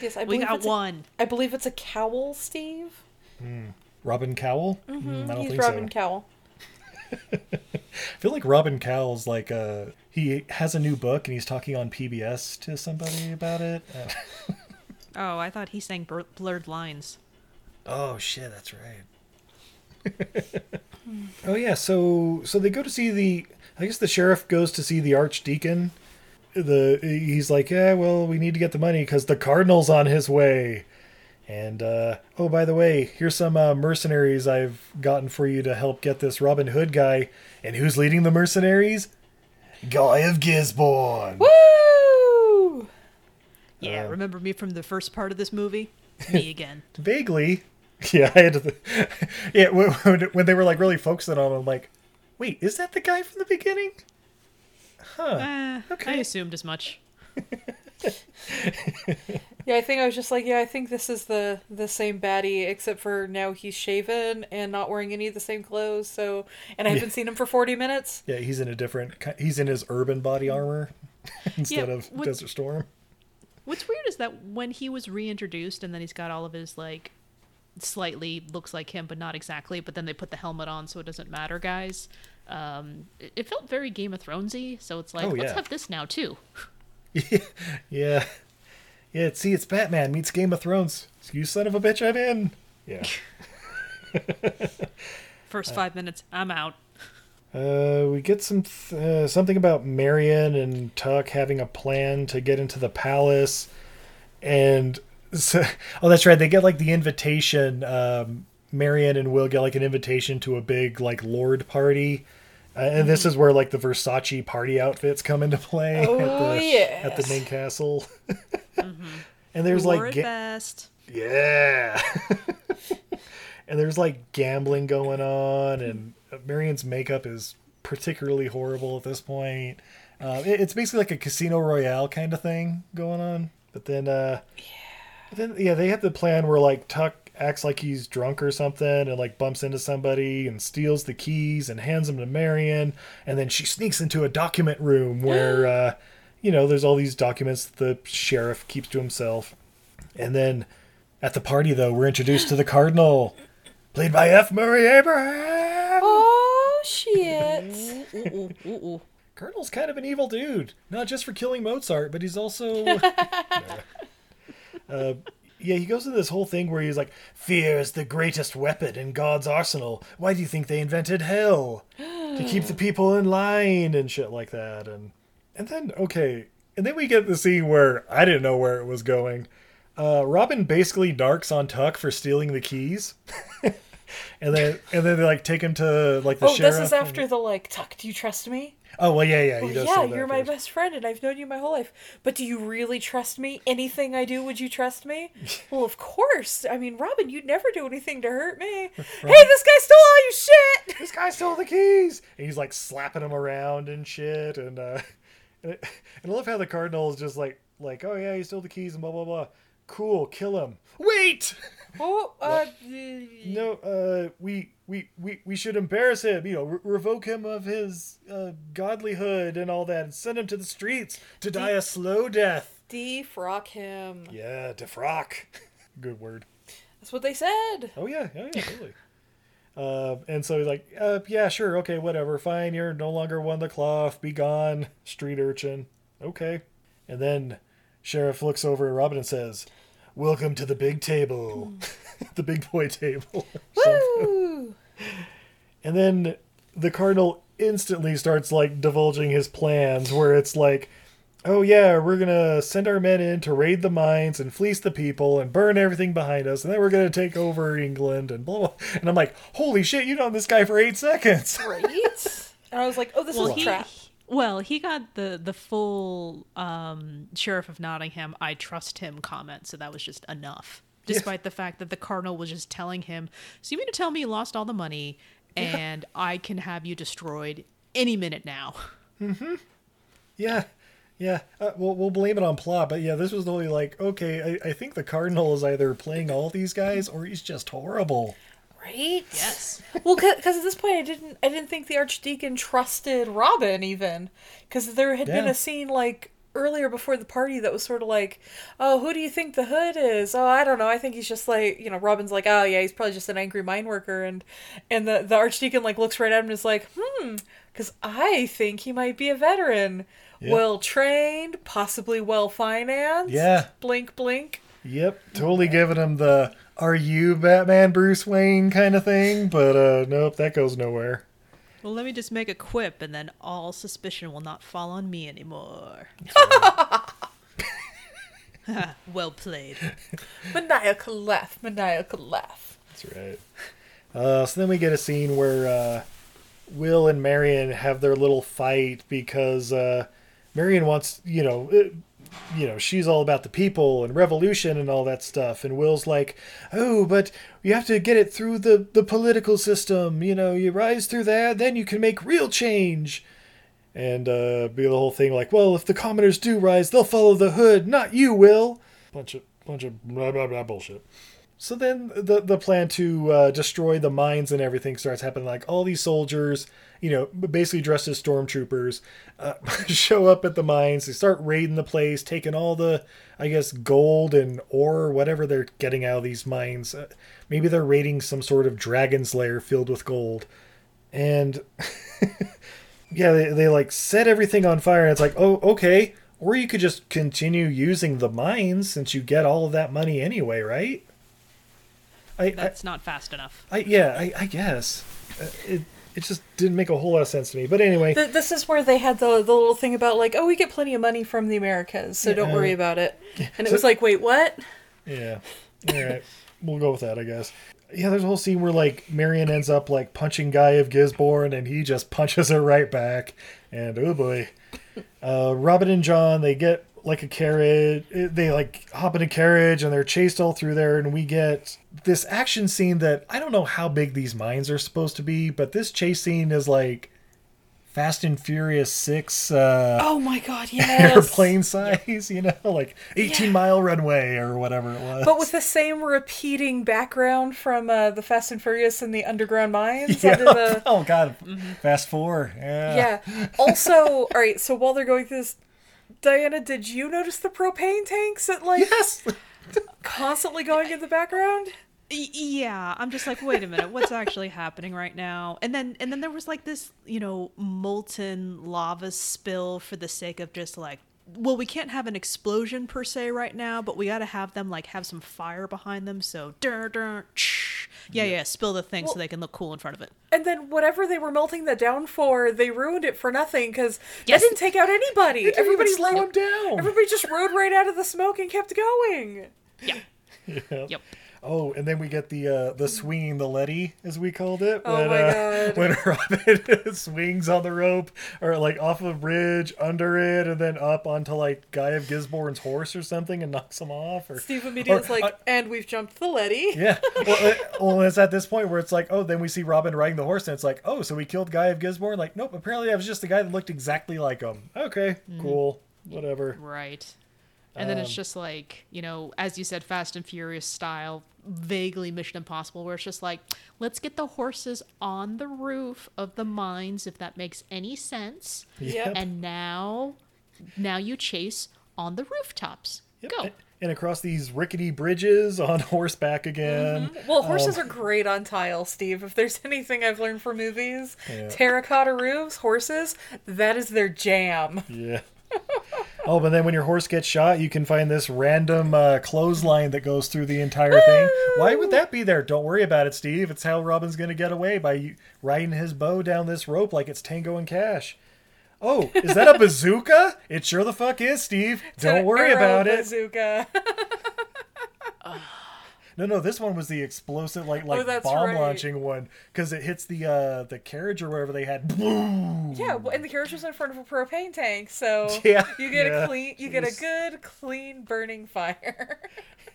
Yes, I We believe got it's a- one. I believe it's a cowl, Steve. Robin Cowell. Mm, I don't He's think Robin so. Cowell. I feel like Robin Cowell's like uh he has a new book and he's talking on PBS to somebody about it. Uh, Oh, I thought he sang blur- blurred lines. Oh shit, that's right. oh yeah, so so they go to see the I guess the sheriff goes to see the archdeacon. The he's like, "Yeah, well, we need to get the money cuz the cardinal's on his way." And uh oh, by the way, here's some uh, mercenaries I've gotten for you to help get this Robin Hood guy. And who's leading the mercenaries? Guy of Gisborne. Woo! Yeah, remember me from the first part of this movie? Me again. Vaguely. Yeah, I had to. yeah, when, when- when they were like really focusing on him, I'm like, wait, is that the guy from the beginning? Huh. Eh, I assumed as much. Yeah, I think I was just like, yeah, I think this is the the same baddie, except for now he's shaven and not wearing any of the same clothes. So, and I haven't seen him for forty minutes. Yeah, he's in a different. He's in his urban body armor instead Yeah, of what- Desert Storm. What's weird is that when he was reintroduced and then he's got all of his like slightly looks like him but not exactly, but then they put the helmet on so it doesn't matter, guys. Um, it, it felt very Game of Thronesy, so it's like Oh, let's yeah. have this now too. Yeah, yeah. See, it's Batman meets Game of Thrones. You son of a bitch, I'm in. Yeah. First five minutes, I'm out. Uh, we get some th- uh, something about Marion and Tuck having a plan to get into the palace, and so, oh, that's right. They get like the invitation. Um, Marion and Will get like an invitation to a big like Lord party. Uh, and this is where like the Versace party outfits come into play Oh, at, the, at the main castle. And there's like ga- best. yeah. and there's like gambling going on, and Marion's makeup is particularly horrible at this point. Uh, it- it's basically like a Casino Royale kind of thing going on. But then, uh, but then yeah, they have the plan where like Tuck acts like he's drunk or something, and like bumps into somebody and steals the keys and hands them to Marion, and then she sneaks into a document room where. Uh, you know, there's all these documents the sheriff keeps to himself. And then at the party, though, we're introduced to the Cardinal, played by F. Murray Abraham. Oh shit! Ooh, ooh, ooh, ooh. Cardinal's kind of an evil dude, not just for killing Mozart, but he's also. uh, yeah, he goes into this whole thing where he's like, "Fear is the greatest weapon in God's arsenal. Why do you think they invented hell? to keep the people in line and shit like that." And and then okay, and then we get the scene where I didn't know where it was going. Uh, Robin basically darks on Tuck for stealing the keys. And then, and then they like take him to like the Oh, sheriff. this is after the like, Tuck, do you trust me? Oh well, yeah, yeah. Well, yeah, you're my first. best friend and I've known you my whole life. But do you really trust me? Anything I do, would you trust me? well, of course. I mean, Robin, you'd never do anything to hurt me. hey, this guy stole all your shit! this guy stole the keys and he's like slapping him around and shit and uh and I love how the cardinal is just like like oh yeah he stole the keys and blah blah blah cool kill him wait Oh, uh, no uh we we we, we should embarrass him you know re- revoke him of his uh, godlyhood and all that and send him to the streets to die a slow death defrock him. yeah defrock good word That's what they said. Oh yeah, yeah, yeah, totally. Uh, and so he's like, uh, yeah, sure, okay, whatever, fine. You're no longer one the cloth. Be gone, street urchin. Okay. And then sheriff looks over at Robin and says, "Welcome to the big table, the big boy table." Woo! and then the cardinal instantly starts like divulging his plans, where it's like. Oh yeah, we're gonna send our men in to raid the mines and fleece the people and burn everything behind us, and then we're gonna take over England and blah. blah. And I'm like, holy shit, you know this guy for eight seconds. Right? and I was like, oh, this Well, is a he, trap. Well, he got the the full um, sheriff of Nottingham. I trust him comment, so that was just enough. Despite the fact that the cardinal was just telling him, "So you mean to tell me you lost all the money, and I can have you destroyed any minute now?" Mm-hmm. Yeah, yeah. Uh, we'll we'll blame it on plot, but yeah, this was only like, okay, I, I think the cardinal is either playing all these guys or he's just horrible. Right? Yes. Well, because at this point, I didn't, I didn't think the archdeacon trusted Robin even, because there had been a scene like earlier before the party that was sort of like, oh, who do you think the hood is? Oh, I don't know. I think he's just like, you know, Robin's like, oh yeah, he's probably just an angry mine worker, and and the the archdeacon like looks right at him and is like, hmm, because I think he might be a veteran, Yeah. well trained, possibly well financed. Yeah. Blink, blink. Yep, totally giving him the "Are you Batman, Bruce Wayne?" kind of thing, but uh, nope, that goes nowhere. Well, let me just make a quip, and then all suspicion will not fall on me anymore. well played. Maniacal laugh, maniacal laugh. That's right. Uh, so then we get a scene where uh, Will and Marion have their little fight because uh, Marion wants, you know, uh, you know, she's all about the people and revolution and all that stuff, and Will's like, "Oh, but you have to get it through the the political system. You know, you rise through that, then you can make real change." And uh, be the whole thing like, "Well, if the commoners do rise, they'll follow the hood, not you, Will." Bunch of bunch of blah blah blah bullshit. So then the the plan to uh, destroy the mines and everything starts happening. Like all these soldiers, you know, basically dressed as stormtroopers, uh, show up at the mines. They start raiding the place, taking all the, I guess, gold and ore, whatever they're getting out of these mines. Uh, maybe they're raiding some sort of dragon's lair filled with gold, and yeah, they they like set everything on fire. And it's like, oh, okay. Or you could just continue using the mines since you get all of that money anyway, right? I, I That's not fast enough. I yeah, I, I guess Uh, it it just didn't make a whole lot of sense to me. But anyway, Th- this is where they had the the little thing about like, oh, we get plenty of money from the Americas, so don't Yeah. worry about it. And it So- was like, wait, what? yeah, all right, we'll go with that, I guess. yeah, there's a whole scene where like Marion ends up like punching Guy of Gisborne, and he just punches her right back. And oh boy, uh, Robin and John they get like a carriage. They like hop in a carriage and they're chased all through there, and we get this action scene that I don't know how big these mines are supposed to be, but this chase scene is like Fast and Furious Six. Uh, Oh my god, yes. Airplane size, you know, like 18 Yeah. mile runway or whatever it was. But with the same repeating background from uh, the Fast and Furious and the underground mines yeah. under the oh god, fast four. Yeah. yeah. Also, all right. So while they're going through this, Diana, did you notice the propane tanks that like Yes. constantly going in the background? Yeah i'm just like wait a minute what's actually happening right now and then and then there was like this you know molten lava spill for the sake of just like well we can't have an explosion per se right now but we got to have them like have some fire behind them so dur, dur, tsh. yeah yeah spill the thing so they can look cool in front of it And then whatever they were melting that down for, they ruined it for nothing because Yes. that didn't take out anybody. It didn't even Everybody slow rode- him down. Everybody just rode right out of the smoke and kept going. yeah yep Oh, and then we get the uh, the swinging the Letty, as we called it. Oh when, my uh, God. when Robin swings on the rope, or like off a bridge, under it, and then up onto like Guy of Gisborne's horse or something, and knocks him off. Or Steve immediately like, uh, and we've jumped the Letty. yeah. Well, uh, well, it's at this point where it's like, oh, then we see Robin riding the horse, and it's like, oh, so we killed Guy of Gisborne? Like, nope. Apparently, I was just the guy that looked exactly like him. Okay, cool, whatever. Right. And then it's Um, just like, you know, as you said, Fast and Furious style, vaguely Mission Impossible, where it's just like, let's get the horses on the roof of the mines, if that makes any sense. Yep. And now, now you chase on the rooftops. Go. And across these rickety bridges on horseback again. Well, horses Um, are great on tile, Steve. If there's anything I've learned from movies, Yeah. terracotta roofs, horses, that is their jam. Yeah. Oh, but then when your horse gets shot, you can find this random uh, clothesline that goes through the entire thing. Why would that be there? Don't worry about it, Steve. It's how Robin's going to get away by riding his bow down this rope like it's Tango and Cash. Oh, is that a bazooka? It sure the fuck is, Steve. Don't worry about it. Bazooka. No, no, this one was the explosive, like like Oh, bomb right. launching one, because it hits the uh the carriage or wherever they had. Boom. yeah, and the carriage was in front of a propane tank, so Yeah, you get yeah. a clean, you get a good, clean burning fire.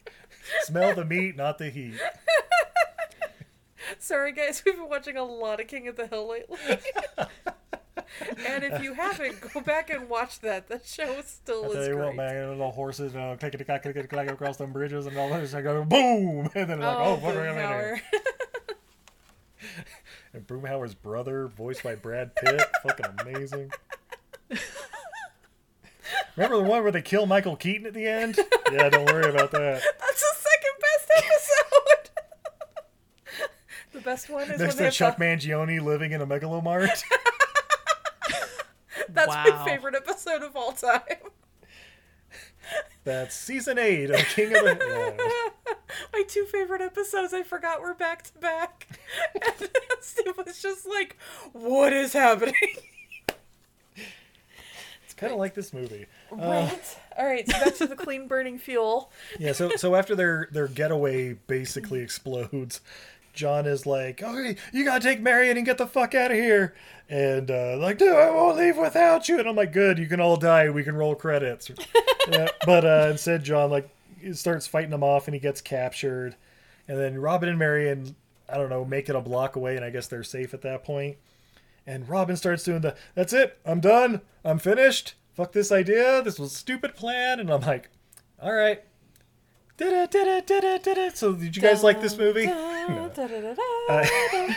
Smell the meat, not the heat. Sorry, guys, we've been watching a lot of King of the Hill lately. And if you haven't, go back and watch that. That show still I is you great. what, man, little horses, you know, click it, click it, click it, click it across them bridges and all this. I go boom, and then like, oh, oh, what are we gonna Boomhauer. And Boomhauer's brother, voiced by Brad Pitt, fucking amazing. Remember the one where they kill Michael Keaton at the end? Yeah, don't worry about that. That's the second best episode. the best one is Next when to they Chuck have Mangione living in a megalomart. The, That's my favorite episode of all time. That's season eight of King of the. Yeah. my two favorite episodes I forgot were back to back. And Steve was just like, "What is happening?" It's kind of like this movie. Uh, Right. All right. So back to the clean burning fuel. Yeah, so so after their their getaway basically explodes, John is like, "Okay, you gotta take Marion and get the fuck out of here," and uh, like, "Dude, I won't leave without you." And I'm like, "Good, you can all die. We can roll credits." yeah, but uh, instead, John like starts fighting them off, and he gets captured, and then Robin and Marion, I don't know, make it a block away, and I guess they're safe at that point. And Robin starts doing the, "That's it, I'm done, I'm finished. Fuck this idea. This was a stupid plan." And I'm like, "All right." Did it, did it, did it, did it. So, did you guys like this movie? Uh.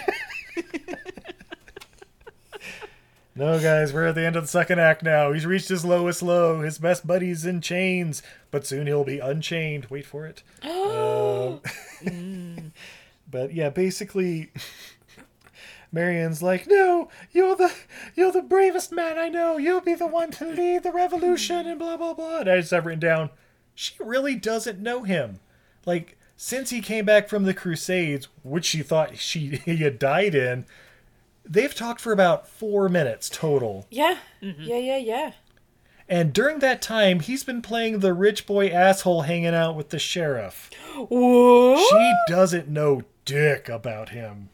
No, guys, we're at the end of the second act now. He's reached his lowest low. His best buddy's in chains, but soon he'll be unchained. Wait for it. Um, but yeah, basically, Marion's like, "No, you're the you're the bravest man I know. You'll be the one to lead the revolution," and blah blah blah. And I just have written down, she really doesn't know him. Like since he came back from the Crusades, which she thought she he had died in, they've talked for about four minutes total. Yeah. Mm-hmm. Yeah. Yeah. Yeah. And during that time, he's been playing the rich boy asshole hanging out with the sheriff. What? She doesn't know dick about him,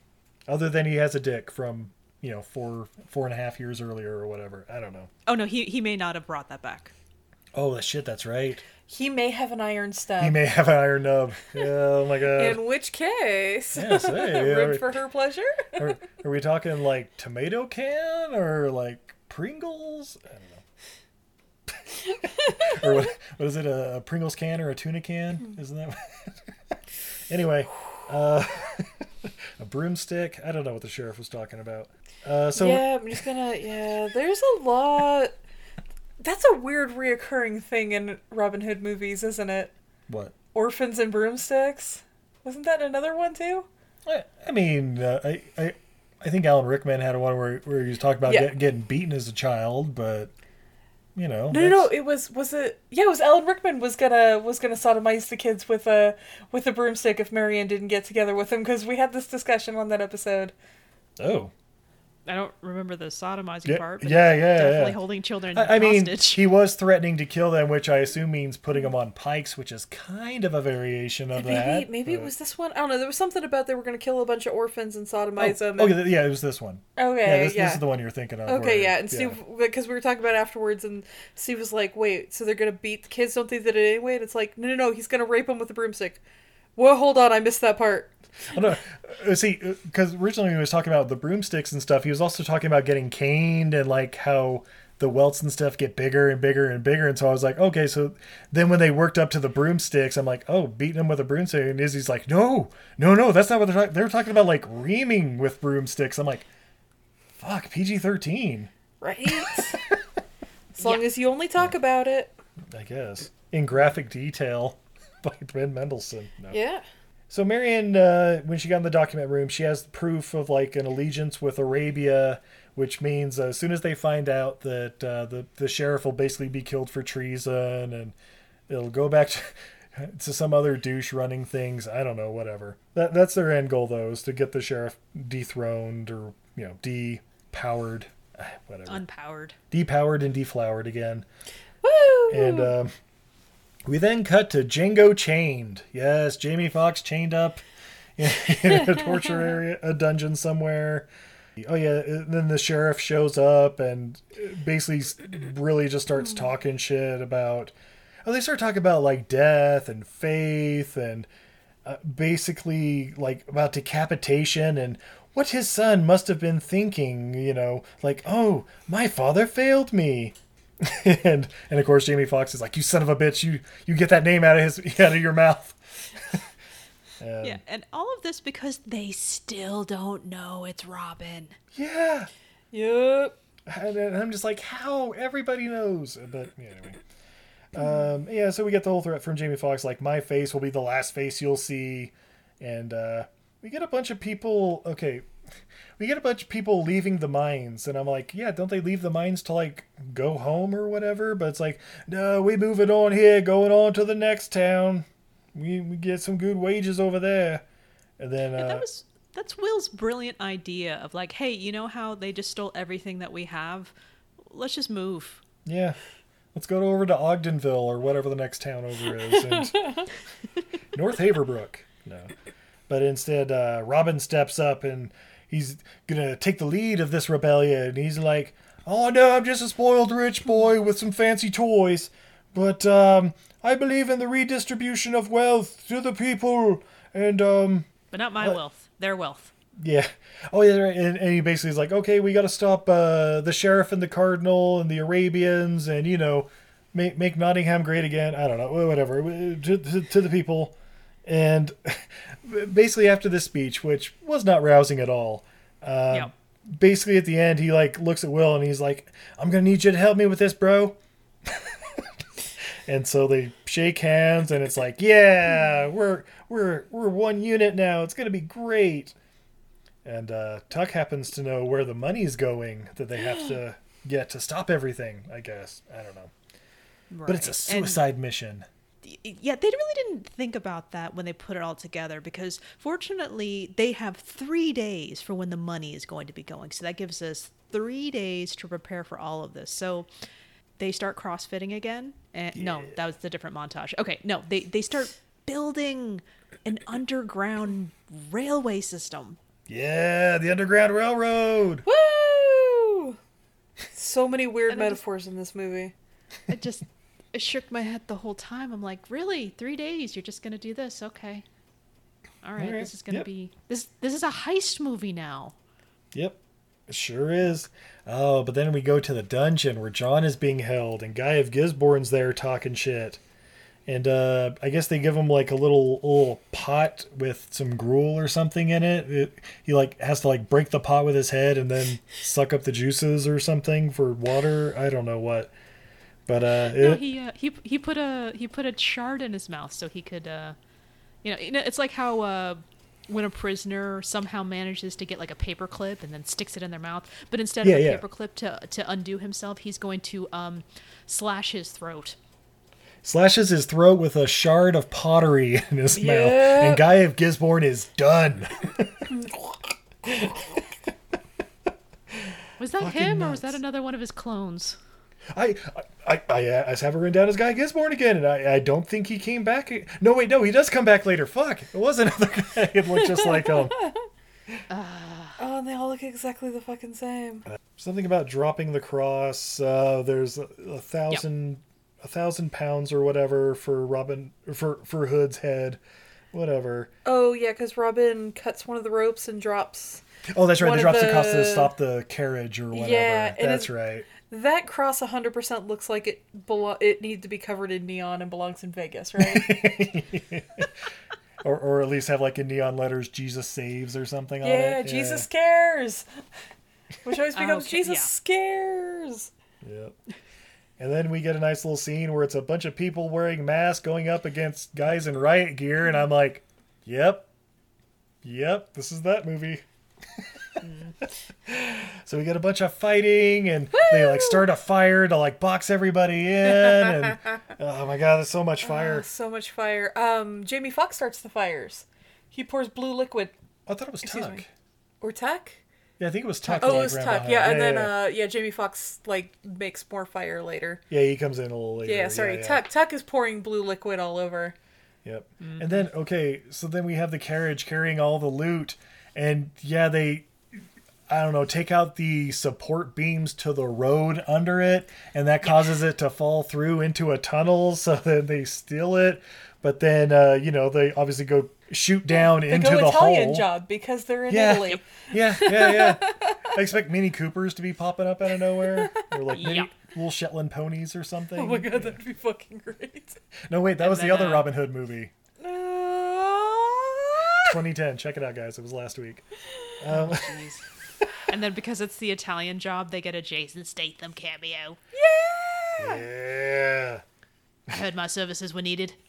other than he has a dick from you know four four and a half years earlier or whatever. I don't know. Oh no, he he may not have brought that back. Oh that shit, that's right. He may have an iron stub. He may have an iron nub. Yeah, oh my god. In which case, Yeah, say, ribbed are- for her pleasure. are, are we talking like tomato can or like Pringles? I don't know. or what, what is it? A, a Pringles can or a tuna can? Isn't that? anyway, uh, a broomstick. I don't know what the sheriff was talking about. Uh, so yeah, I'm just gonna. Yeah, there's a lot. That's a weird reoccurring thing in Robin Hood movies, isn't it? what? Orphans and broomsticks. Wasn't that another one too? I, I mean, uh, I, I I think Alan Rickman had one where where he was talking about Yeah. get, getting beaten as a child, but you know, No, no, no. It was was it? Yeah, it was Alan Rickman was gonna was gonna sodomize the kids with a with a broomstick if Marianne didn't get together with him because we had this discussion on that episode. Oh, I don't remember the sodomizing Yeah, part. But yeah, yeah, definitely yeah. holding children I, I mean, hostage. he was threatening to kill them, which I assume means putting them on pikes, which is kind of a variation of Maybe that. maybe it was this one. I don't know. There was something about they were gonna kill a bunch of orphans and sodomize oh, them. Oh, and- okay, th- yeah, it was this one. Okay, yeah, this, yeah. this is the one you're thinking of. Okay, where- yeah, and Steve, because we were talking about it afterwards, and Steve was like, "Wait, so they're gonna beat the kids? Don't they did it anyway?" And it's like, "No, no, no, he's gonna rape them with a broomstick." Well, hold on, I missed that part. Oh, no. uh, See, because originally when he was talking about the broomsticks and stuff, he was also talking about getting caned and like how the welts and stuff get bigger and bigger and bigger. And so I was like, okay, so then when they worked up to the broomsticks, I'm like, oh, beating them with a broomstick. And Izzy's like, no, no, no, that's not what they're talking. They're talking about like reaming with broomsticks. I'm like, fuck, PG 13, Right? as long as you only talk about it. I guess, in graphic detail by Ben Mendelsohn. No. Yeah. So Marion, uh, when she got in the document room, she has proof of like an allegiance with Arabia, which means uh, as soon as they find out that uh, the the sheriff will basically be killed for treason, and it'll go back to, to some other douche running things. I don't know, whatever. That that's their end goal though, is to get the sheriff dethroned or you know depowered, whatever, Unpowered. depowered and deflowered again. Woo! And um, we then cut to Django chained. Yes, Jamie Foxx chained up in, in a torture area, a dungeon somewhere. Oh yeah, and then the sheriff shows up and uh, basically really just starts hmm. talking shit about. Oh, they start talking about like death and faith and uh, basically like about decapitation and what his son must have been thinking. You know, like oh, my father failed me and and of course Jamie Foxx is like, "You son of a bitch! You you get that name out of his out of your mouth." Um, Yeah, and all of this because they still don't know it's Robin. yeah. Yep. And, and I'm just like, how everybody knows, but yeah, anyway. Um, yeah, so we get the whole threat from Jamie Foxx, like my face will be the last face you'll see, and uh, we get a bunch of people. Okay, we get a bunch of people leaving the mines, and I'm like, yeah, don't they leave the mines to like go home or whatever? But it's like, no, we moving on here, going on to the next town. We we get some good wages over there, and then uh, that was that's Will's brilliant idea of like, hey, you know how they just stole everything that we have? Let's just move. Yeah. Let's go over to Ogdenville or whatever the next town over is. And North Haverbrook. No. But instead, uh, Robin steps up and he's going to take the lead of this rebellion. He's like, Oh, no, I'm just a spoiled rich boy with some fancy toys. But um, I believe in the redistribution of wealth to the people. And um, But not my What? wealth, their wealth. yeah. Oh, yeah. right. And, and he basically is like, okay, we got to stop uh, the sheriff and the cardinal and the Arabians and, you know, make, make Nottingham great again. I don't know. Whatever. To, to, to the people. And basically, after this speech, which was not rousing at all, uh, yeah. basically at the end, he like looks at Will and he's like, I'm going to need you to help me with this, bro. and so they shake hands and it's like, yeah, we're we're we're one unit now. It's going to be great. And uh, Tuck happens to know where the money's going that they have to get to stop everything. I guess I don't know, but it's a Right. And- suicide mission. Yeah, they really didn't think about that when they put it all together because fortunately they have three days for when the money is going to be going. So that gives us three days to prepare for all of this. So they start crossfitting again. And no, that was the different montage. Okay, no, they they start building an underground railway system. Yeah, the Underground Railroad. Woo! So many weird And I just- metaphors in this movie. It just shook my head the whole time. I'm like, really? Three days? You're just gonna do this? Okay. All right. All right, This is gonna yep. be this. This is a heist movie now. Yep, it sure is. Oh, but then we go to the dungeon where John is being held, and Guy of Gisborne's there talking shit. And uh, I guess they give him like a little little pot with some gruel or something in it. it. He like has to like break the pot with his head and then suck up the juices or something for water. I don't know what. But uh, No, it, he uh, he he put a he put a shard in his mouth so he could uh, you know, you know it's like how uh, when a prisoner somehow manages to get like a paper clip and then sticks it in their mouth, but instead Yeah, of a yeah. paper clip to to undo himself, he's going to um, slash his throat. slashes his throat with a shard of pottery in his mouth, and Guy of Gisborne is done. Was that Fucking him or was that another one of his clones? I, I, I, I have it written down as Guy Gisborne again, and I, I don't think he came back. No, wait, no, he does come back later. Fuck, it was another guy. It looked just like him. Oh, and they all look exactly the fucking same. Something about dropping the cross. Uh, there's a, a thousand, a thousand pounds or whatever for Robin for for Hood's head, whatever. Oh yeah, because Robin cuts one of the ropes and drops. Oh, that's right. One They drops the cross to stop the carriage or whatever. Yeah, that's it's- right. That cross 100% looks like it belo- it needs to be covered in neon and belongs in Vegas, right? Or, or at least have like in neon letters "Jesus saves" or something on it. yeah. Jesus cares. Which always becomes Okay, Jesus yeah. scares. Yep. And then we get a nice little scene where it's a bunch of people wearing masks going up against guys in riot gear, and I'm like, yep, yep, this is that movie. so we get a bunch of fighting, and they like start a fire to like box everybody in, and oh my god, there's so much fire. So much fire. Um, Jamie Foxx starts the fires. He pours blue liquid. I thought it was Excuse Tuck. me. Or Tuck? Yeah, I think it was Tuck. Oh, it was Tuck. behind. Yeah, and then yeah. uh, yeah, Jamie Foxx like makes more fire later. yeah, he comes in a little later. Yeah, sorry, yeah. Tuck. Tuck is pouring blue liquid all over. Yep. Mm-hmm. And then okay, so then we have the carriage carrying all the loot, and yeah, they, I don't know, take out the support beams to the road under it, and that causes it to fall through into a tunnel. So then they steal it, but then uh, you know they obviously go shoot down They into go the Italian hole. job because they're in Yeah. Italy. Yeah, yeah, yeah. I expect Mini Coopers to be popping up out of nowhere, or like mini, little Shetland ponies or something. Oh my god, that'd be fucking great. No, wait, that was the other uh, Robin Hood movie. Ah. 2010. Check it out, guys. It was last week. And then because it's the Italian job, they get a Jason Statham cameo. Yeah. I heard my services were needed.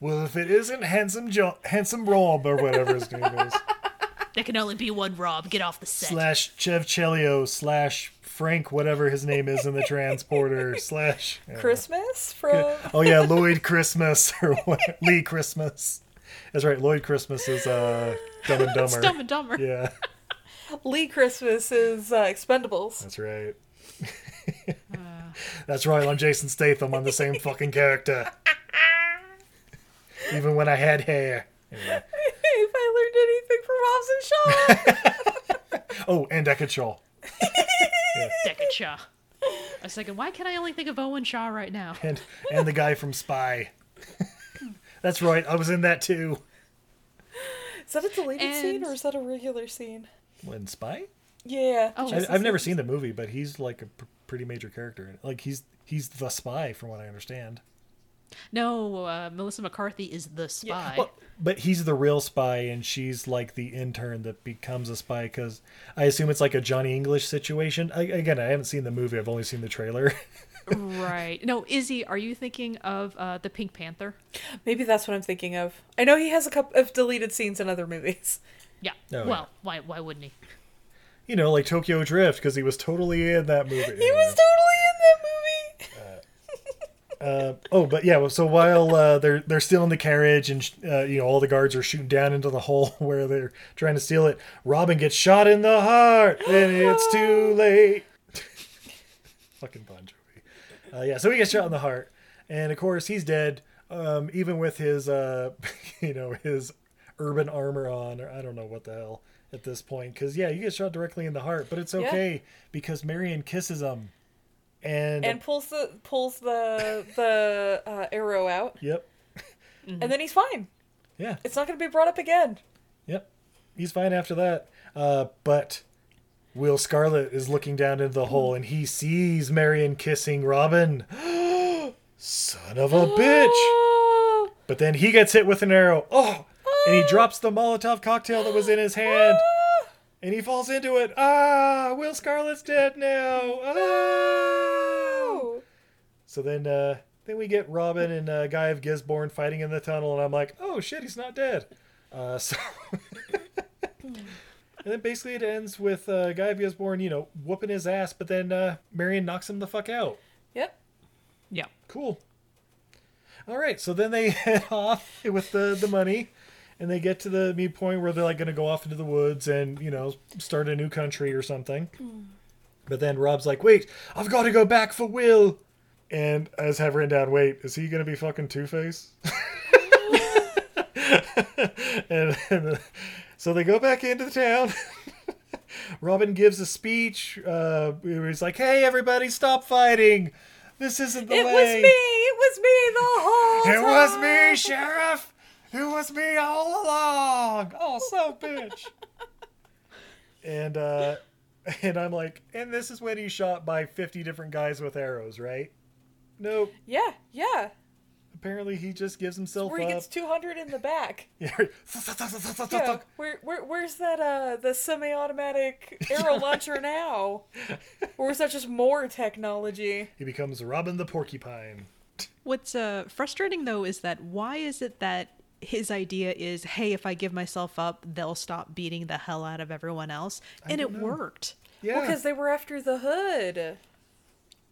Well, if it isn't handsome jo- handsome Rob or whatever his name is, There can only be one Rob. Get off the set. slash Chev Chelio slash Frank whatever his name is in the transporter slash yeah. Christmas from Oh yeah, Lloyd Christmas or what? Lee Christmas. That's right. Lloyd Christmas is uh, Dumb and It's Dumber. Dumb and Dumber. Yeah, Lee Christmas is uh, Expendables. that's right. that's right. I'm Jason Statham. I'm the same fucking character. Even when I had hair. Anyway. if I learned anything from Hobbs and Shaw. Oh, and Deckard Shaw. Deckard Shaw. I was thinking, why can I only think of Owen Shaw right now? and and the guy from Spy. That's right, I was in that too. is that a deleted scene or is that a regular scene? When Spy? Yeah. Oh. I, I've never seen the movie, but he's like a pr- pretty major character. Like he's he's the spy, from what I understand. No, uh, Melissa McCarthy is the spy. Well, but he's the real spy, and she's like the intern that becomes a spy. Because I assume it's like a Johnny English situation. I, again, I haven't seen the movie; I've only seen the trailer. right. No, Izzy, are you thinking of uh, the Pink Panther? Maybe that's what I'm thinking of. I know he has a couple of deleted scenes in other movies. Yeah. Oh, well, why why wouldn't he? you know, like Tokyo Drift, because he was totally in that movie. He was totally in that movie. Uh, oh, but yeah. So while uh, they're they're still in the carriage, and uh, you know all the guards are shooting down into the hole where they're trying to steal it, Robin gets shot in the heart, and it's too late. Fucking Bon Jovi. Uh, yeah, so he gets shot in the heart, and of course he's dead. um, even with his, uh, you know, his urban armor on, or I don't know what the hell at this point. Because yeah, you get shot directly in the heart, but it's Yeah. okay because Marion kisses him, and, And pulls the pulls the the uh, arrow out, yep, and then he's fine. yeah, It's not going to be brought up again. yep, he's fine after that. Uh, but Will Scarlet is looking down into the hole, and he sees Marion kissing Robin. Son of a bitch! But then he gets hit with an arrow. Oh! And he drops the Molotov cocktail that was in his hand. And he falls into it. Ah! Will Scarlet's dead now. Ah! So then, uh, then we get Robin and uh, Guy of Gisborne fighting in the tunnel, and I'm like, oh shit, he's not dead. Uh, so. and then basically it ends with uh, Guy of Gisborne, you know, whooping his ass, but then uh, Marion knocks him the fuck out. Yep. Yeah. Cool. All right, so then they head off with the the money, and they get to the midpoint where they're like going to go off into the woods and you know start a new country or something. But then Rob's like, "Wait, I've got to go back for Will." And as have written down, wait, is he gonna be fucking Two Face? and, and, uh, so they go back into the town. Robin gives a speech. Uh, he's like, "Hey, everybody, stop fighting! This isn't the It way." was me. It was me the whole It time. was me, Sheriff. It was me all along. Oh, so bitch. and uh, and I'm like, and this is when he's shot by 50 different guys with arrows, right? Nope. Yeah, yeah. Apparently, he just gives himself Where he up. gets 200 in the back. Yeah. Yeah. Where, where, where's that, uh, the semi-automatic arrow launcher now? Or is that just more technology? He becomes Robin the Porcupine. What's uh, frustrating though is that why is it that his idea is, hey, if I give myself up, they'll stop beating the hell out of everyone else, and it know. worked. Yeah. Because they were after the hood.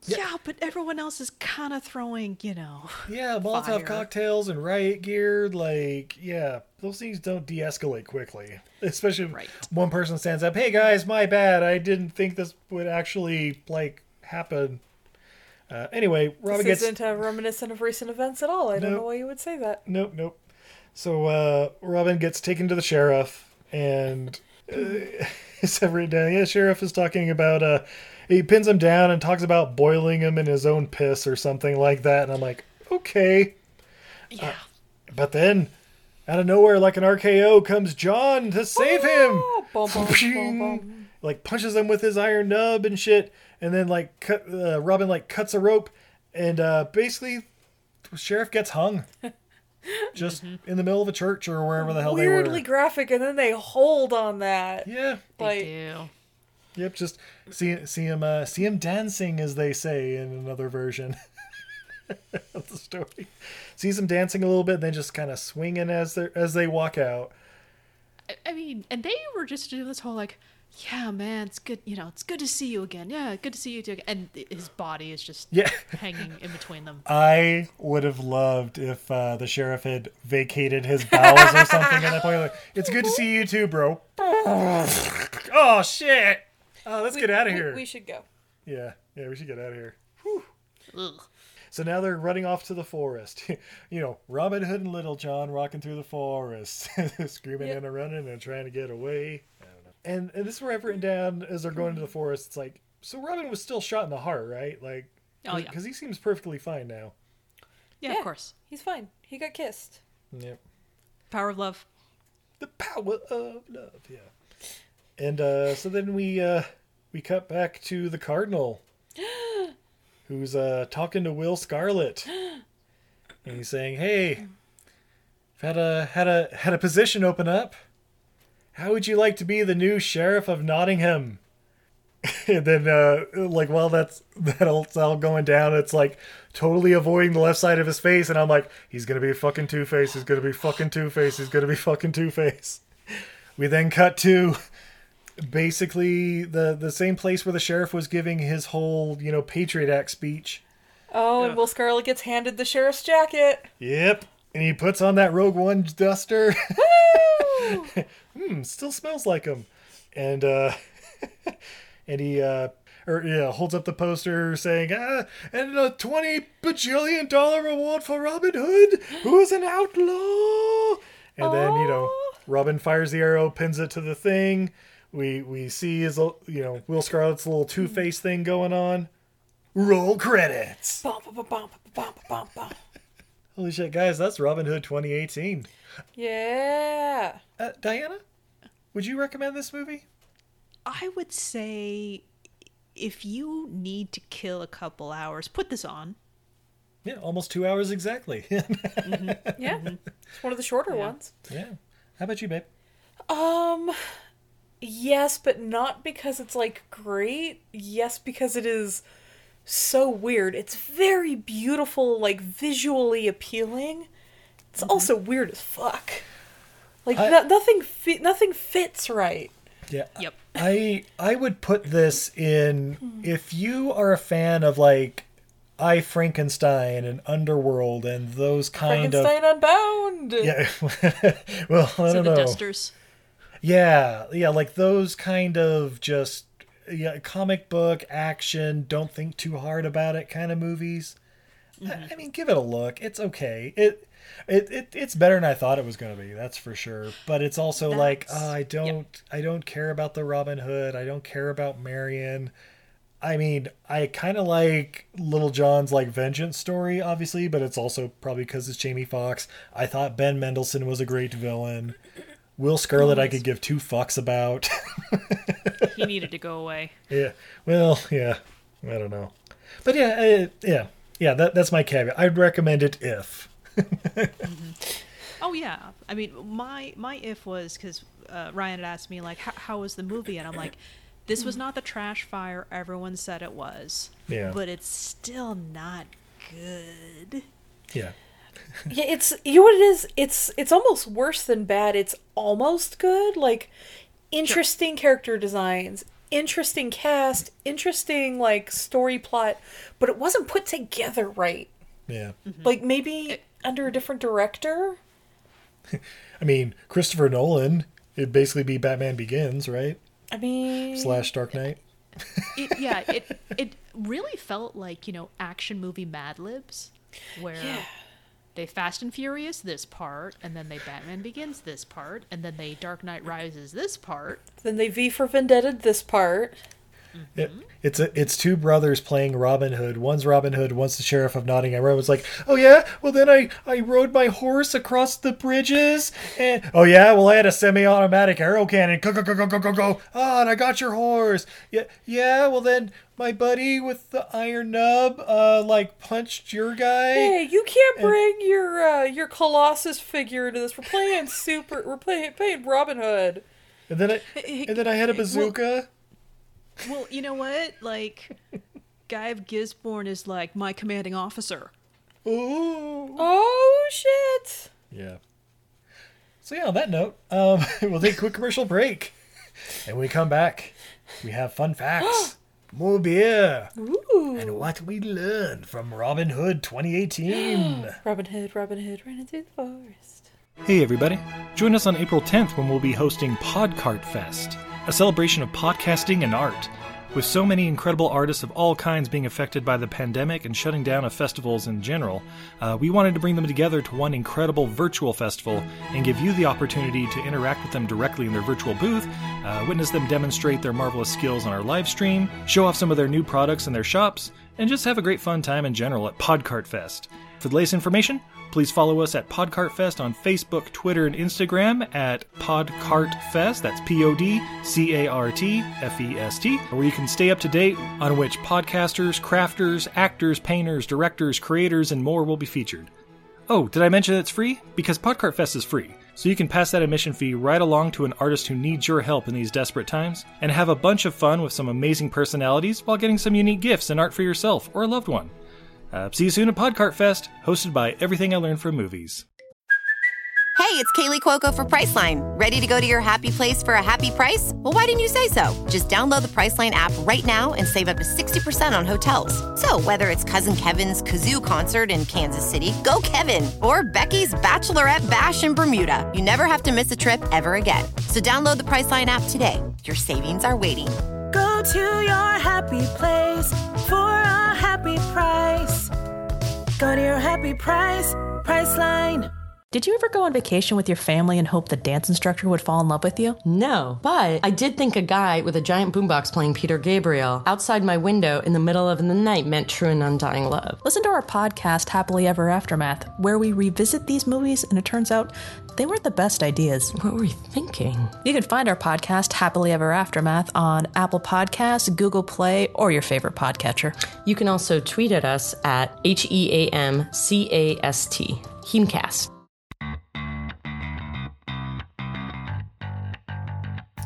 Yeah. but everyone else is kind of throwing, you know. Yeah, Molotov Fire. cocktails and riot gear, like, yeah, those things don't de escalate quickly. Especially if Right. one person stands up, hey guys, my bad. I didn't think this would actually, like, happen. Uh, anyway, Robin This gets. isn't reminiscent of recent events at all. I don't know why you would say that. Nope, nope. So uh, Robin gets taken to the sheriff, and uh, it's every day. Yeah, sheriff is talking about. Uh, he pins him down and talks about boiling him in his own piss or something like that. And I'm like, okay. Yeah. But then, out of nowhere, like an RKO, comes John to save him. Oh, bum, bum, bum, bum. Like punches him with his iron nub and shit, and then like cut, uh, Robin like cuts a rope, and uh, basically, the sheriff gets hung, just in the middle of a church or wherever the hell Weirdly they were. Weirdly graphic, and then they hold on that. Yeah. Like, Ew. Yep. Just see see him uh, see him dancing, as they say in another version of the story. Sees him dancing a little bit, then just kind of swinging as they as they walk out. I- I mean, and they were just doing this whole like, yeah, man, it's good. You know, it's good to see you again. Yeah, good to see you too. And his body is just Yeah. hanging in between them. I would have loved if uh, the sheriff had vacated his bowels or something at that point. Like, it's good to see you too, bro. oh shit! Oh, let's get out of here. We should go. Yeah, yeah, we should get out of here. So now they're running off to the forest. you know, Robin Hood and Little John walking through the forest, screaming Yep. and running and trying to get away. I don't know. And and this is where I've written down as they're going to the forest. It's like, so Robin was still shot in the heart, right? Like, Oh, yeah. because he seems perfectly fine now. Yeah, Yeah. of course. He's fine. He got kissed. Yep. Power of love. The power of love, yeah. And uh, so then we uh, we cut back to the cardinal, who's uh, talking to Will Scarlet, and he's saying, "Hey, I've had a had a had a position open up. How would you like to be the new sheriff of Nottingham?" and then, uh, like, while that's that's all going down, it's like totally avoiding the left side of his face, and I'm like, he's gonna be fucking Two Face. He's gonna be fucking Two Face. He's gonna be fucking Two Face. We then cut to basically the the same place where the sheriff was giving his whole you know Patriot Act speech. Oh, and Will Scarlet gets handed the sheriff's jacket. Yep. And he puts on that Rogue One duster. hmm, still smells like him. And uh and he uh or yeah, holds up the poster saying, ah, and a twenty bajillion dollar reward for Robin Hood, who is an outlaw. And then you know, Robin fires the arrow, pins it to the thing. We we see his little- you know Will Scarlet's little Two Face thing going on. Roll credits. Bum, bum, bum, bum, bum, bum, bum. Holy shit, guys! That's Robin Hood 2018. Yeah. Uh, Diana, would you recommend this movie? I would say if you need to kill a couple hours, put this on. Yeah, almost two hours exactly. yeah. Yeah. It's one of the shorter ones. Yeah. How about you, babe? Um yes, but not because it's like great. Yes, because it is so weird. It's very beautiful, like visually appealing. It's mm-hmm. also weird as fuck. Like I- no- nothing fi- nothing fits right. Yeah. Yep. I I would put this in hmm. if you are a fan of like I Frankenstein and Underworld and those kind of Frankenstein Unbound. yeah. well, I So don't the know. dusters. Yeah, yeah, like those kind of just yeah, comic book action. Don't think too hard about it kind of movies. I, mm-hmm. I mean, give it a look. It's okay. It. It, it it's better than I thought it was going to be. That's for sure. But it's also like oh, I don't I don't care about the Robin Hood. I don't care about Marion. I mean, I kind of like Little John's like vengeance story, obviously, but it's also probably because it's Jamie Foxx. I thought Ben Mendelsohn was a great villain. Will Scarlet, I could give two fucks about. He needed to go away. yeah, well, yeah, I don't know, but yeah, uh, yeah, yeah. That that's my caveat. I'd recommend it if. Oh yeah, I mean my my if was because uh, Ryan had asked me like how, how was the movie and I'm like this was not the trash fire everyone said it was. Yeah. But it's still not good. Yeah, Yeah, it's you know what it is. It's it's almost worse than bad. It's almost good. Like interesting character designs, interesting cast, interesting like story plot, but it wasn't put together right. yeah. Mm-hmm. Like maybe under a different director. I mean, Christopher Nolan. It'd basically be Batman Begins, right? I mean, Slash Dark Knight. It, yeah, it it really felt like you know action movie Mad Libs, where they Fast and Furious this part, and then they Batman Begins this part, and then they Dark Knight Rises this part. then they V for Vendetta this part. It, it's a, it's two brothers playing Robin Hood. One's Robin Hood, one's the sheriff of Nottingham. Everyone's like, "Oh yeah, well then I I rode my horse across the bridges, and oh yeah, well I had a semi-automatic arrow cannon. Go go go go go go go. Ah, and I got your horse. Yeah yeah. Well then my buddy with the iron nub, uh, like punched your guy. Hey, you can't bring your uh, your Colossus figure into this. We're playing super. We're playing playing Robin Hood. And then I and then I had a bazooka. Well, you know what? Like, Guy of Gisborne is like my commanding officer. Ooh. Oh shit! Yeah. So yeah, on that note, um, we'll take a quick commercial break, and when we come back, we have fun facts, more beer, and what we learned from Robin Hood 2018. Robin Hood, Robin Hood, running through the forest. Hey, everybody. Join us on April 10th when we'll be hosting Podcart Fest, a celebration of podcasting and art. With so many incredible artists of all kinds being affected by the pandemic and shutting down of festivals in general, uh, we wanted to bring them together to one incredible virtual festival and give you the opportunity to interact with them directly in their virtual booth, uh, witness them demonstrate their marvelous skills on our live stream, show off some of their new products in their shops, and just have a great fun time in general at Podcart Fest. For the latest information, please follow us at Podcartfest on Facebook, Twitter, and Instagram at Podcartfest. That's P O D C A R T F E S T, where you can stay up to date on which podcasters, crafters, actors, painters, directors, creators, and more will be featured. Oh, did I mention it's free? Because Podcart Fest is free, so you can pass that admission fee right along to an artist who needs your help in these desperate times, and have a bunch of fun with some amazing personalities while getting some unique gifts and art for yourself or a loved one. Uh, see you soon at Podcart Fest, hosted by Everything I Learned from Movies. Hey, it's Kaley Cuoco for Priceline. Ready to go to your happy place for a happy price? Well, why didn't you say so? Just download the Priceline app right now and save up to 60% on hotels. So, whether it's Cousin Kevin's Kazoo concert in Kansas City, go Kevin, or Becky's Bachelorette Bash in Bermuda, you never have to miss a trip ever again. So, download the Priceline app today. Your savings are waiting. Go Go to your happy place for a happy price. Go to your happy price, Priceline. Did you ever go on vacation with your family and hope the dance instructor would fall in love with you? No, but I did think a guy with a giant boombox playing Peter Gabriel outside my window in the middle of the night meant true and undying love. Listen to our podcast, Happily Ever Aftermath, where we revisit these movies and it turns out they weren't the best ideas. What were we thinking? You can find our podcast, Happily Ever Aftermath, on Apple Podcasts, Google Play, or your favorite podcatcher. You can also tweet at us at H E A M C A S T, Hemcast.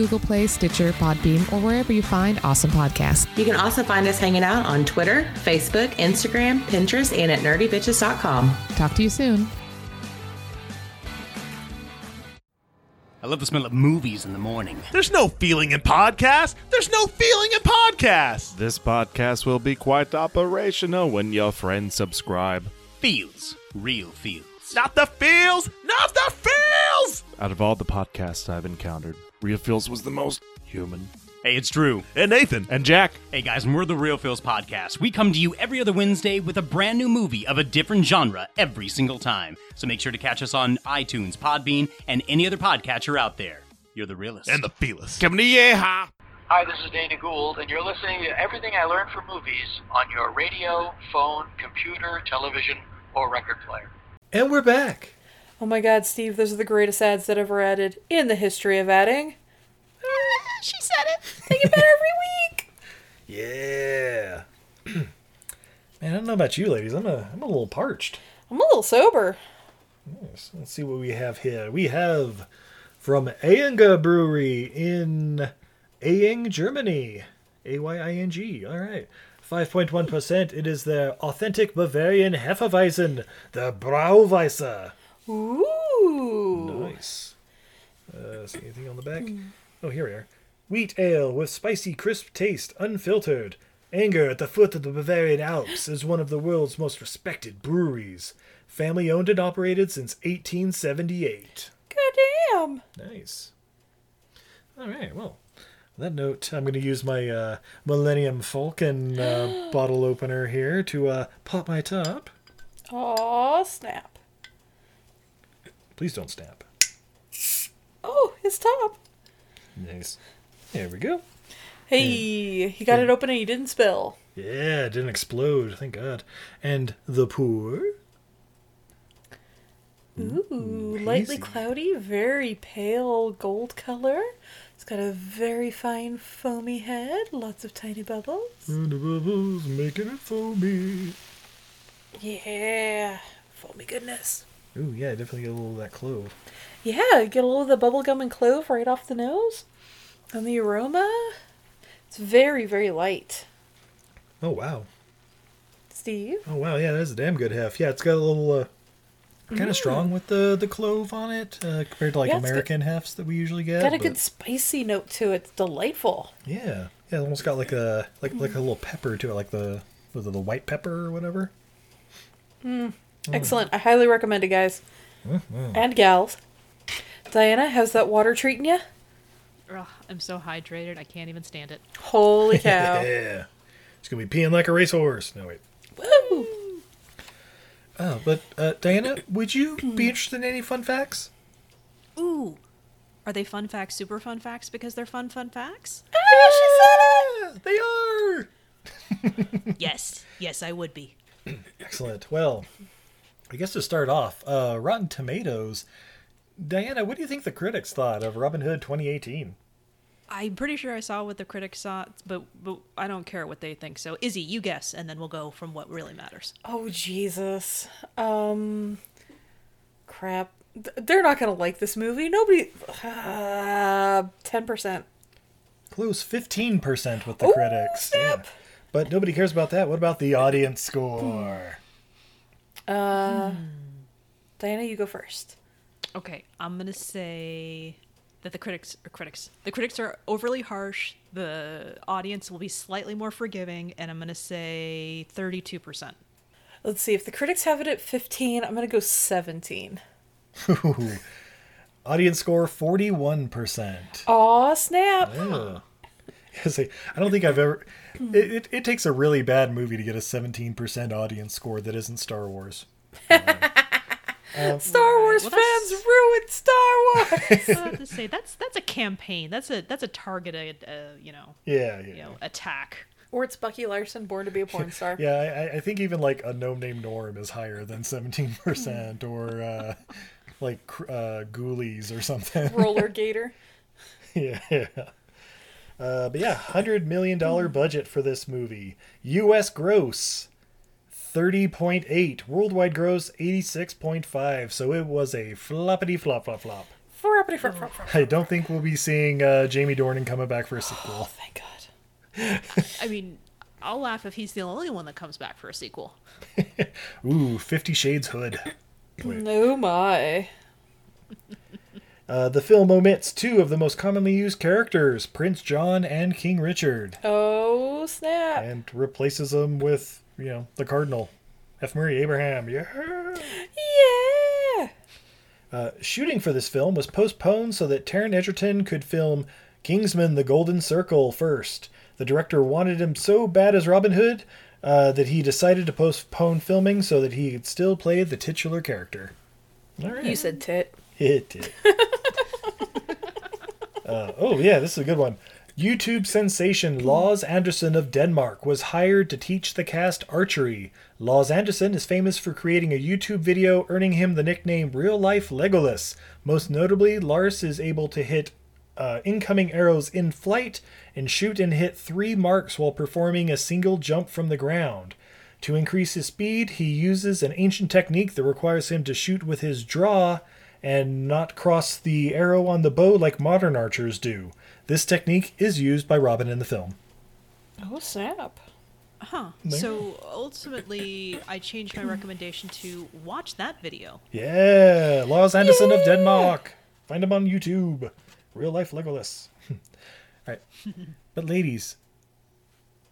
Google Play, Stitcher, Podbean, or wherever you find awesome podcasts. You can also find us hanging out on Twitter, Facebook, Instagram, Pinterest, and at nerdybitches.com. Talk to you soon. I love the smell of movies in the morning. There's no feeling in podcasts. There's no feeling in podcasts. This podcast will be quite operational when your friends subscribe. Feels. Real feels. Not the feels! Not the feels! Out of all the podcasts I've encountered, Real Feels was the most human. Hey, it's Drew. And Nathan. And Jack. Hey, guys, and we're the Real Feels Podcast. We come to you every other Wednesday with a brand new movie of a different genre every single time. So make sure to catch us on iTunes, Podbean, and any other podcatcher out there. You're the realest. And the feelest. Come to yeehaw! Hi, this is Dana Gould, and you're listening to Everything I Learned from Movies on your radio, phone, computer, television, or record player. And we're back. Oh my god, Steve, those are the greatest ads that ever added in the history of adding. Ah, she said it. They get better every week. Yeah. Man, I don't know about you ladies. I'm a, I'm a little parched. I'm a little sober. Yes. Let's see what we have here. We have from Ayinger Brewery in Aying, Germany. A Y I N G. All right. 5.1%. It is their authentic Bavarian Hefeweizen, the Brauweisse. Ooh. Nice. Uh, see anything on the back? Oh, here we are. Wheat ale with spicy, crisp taste, unfiltered. Anger at the foot of the Bavarian Alps is one of the world's most respected breweries. Family owned and operated since 1878. Goddamn. Nice. All right, well, on that note, I'm going to use my uh, Millennium Falcon uh, bottle opener here to uh, pop my top. Aw, snap. Please don't snap. Oh, his top. Nice. There we go. Hey, you got it open and you didn't spill. Yeah, it didn't explode, thank God. And the pour. Ooh, hmm, lightly cloudy, very pale gold color. It's got a very fine foamy head, lots of tiny bubbles. And the bubbles making it foamy. Yeah, foamy goodness. Ooh, yeah, definitely get a little of that clove. Yeah, get a little of the bubblegum and clove right off the nose. And the aroma, it's very, very light. Oh, wow. Steve? Oh, wow, yeah, that's a damn good hef. Yeah, it's got a little, uh, kind of Mm. strong with the, the clove on it uh, compared to like Yeah, American hefts that we usually get. Got a but- good spicy note to it. It's delightful. Yeah, yeah, it almost got like a like like a little pepper to it, like the it the white pepper or whatever. Mm. Excellent. I highly recommend it, guys. Mhm. And gals. Diana, how's that water treating you? Ugh, I'm so hydrated, I can't even stand it. Holy cow. yeah, it's gonna be peeing like a racehorse. No wait. Woo! Oh, but uh, Diana, would you be interested in any fun facts? Ooh. Are they fun facts, super fun facts because they're fun, fun facts? Ah, They are. yes, yes, I would be. Excellent. Well, I guess to start off, uh, Rotten Tomatoes. Diana, what do you think the critics thought of Robin Hood 2018? I'm pretty sure I saw what the critics saw, but but I don't care what they think. So Izzy, you guess, and then we'll go from what really matters. Oh, Jesus. Um. Crap. They're not going to like this movie. Nobody. Uh, 10%. Close 15% with the Ooh, critics. snap. But nobody cares about that. What about the audience score? Uh, Diana, you go first. Okay, I'm gonna say that the critics are critics the critics are overly harsh. The audience will be slightly more forgiving, and I'm gonna say 32 percent. Let's see. If the critics have it at 15, I'm going to go 17. Audience score 41%. Aw, snap. Yeah. See, I don't think I've ever. It, it, it takes a really bad movie to get a 17% audience score that isn't Star Wars. Um, Star Wars Well, fans that's- ruined Star Wars. I was about to say that's that's a campaign. That's a that's a targeted, uh, you know, Yeah, yeah. you know, attack. Or it's Bucky Larson, born to be a porn star. Yeah, I, I think even like a no name Norm is higher than 17%, or uh, like cr- uh, Ghoulies or something. Roller Gator. yeah. yeah. Uh, but yeah, hundred million dollar budget for this movie. U.S. gross thirty point eight. Worldwide gross eighty six point five. So it was a floppity flop flop flop. Flappity flop flop flop. I don't think we'll be seeing uh, Jamie Dornan coming back for a sequel. thank God. I mean, I'll laugh if he's the only one that comes back for a sequel. Ooh, Fifty Shades Hood. No my. Uh, the film omits two of the most commonly used characters, Prince John and King Richard, Oh snap. and replaces them with, you know, the Cardinal, F. Murray Abraham. Yeah. Yeah. Uh, shooting for this film was postponed so that Taron Egerton could film Kingsman: The Golden Circle first. The director wanted him so bad as Robin Hood uh, that he decided to postpone filming so that he could still play the titular character. All right. You said tit. It uh, oh, yeah, this is a good one. YouTube sensation Lars Andersen of Denmark was hired to teach the cast archery. Lars Andersen is famous for creating a YouTube video earning him the nickname Real Life Legolas. Most notably, Lars is able to hit uh, incoming arrows in flight and shoot and hit three marks while performing a single jump from the ground. To increase his speed, he uses an ancient technique that requires him to shoot with his draw and not cross the arrow on the bow like modern archers do. This technique is used by Robin in the film. Oh snap. Huh. There. So ultimately, I changed my recommendation to watch that video. Yeah, Lars Andersen of Denmark. Find him on YouTube. Real life Legolas. All right. But ladies,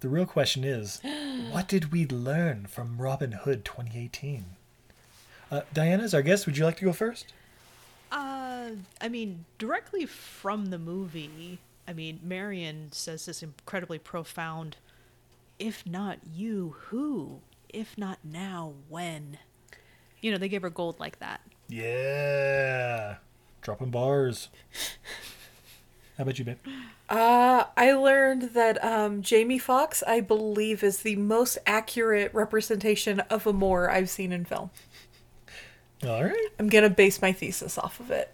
the real question is, what did we learn from Robin Hood 2018? Uh, Diana, as our guest, would you like to go first? Uh, I mean, directly from the movie. I mean, Marion says this incredibly profound. If not you, who? If not now, when? You know, they gave her gold like that. Yeah. Dropping bars. How about you, babe? Uh, I learned that um, Jamie Foxx, I believe, is the most accurate representation of a Moor I've seen in film. All right. I'm gonna base my thesis off of it.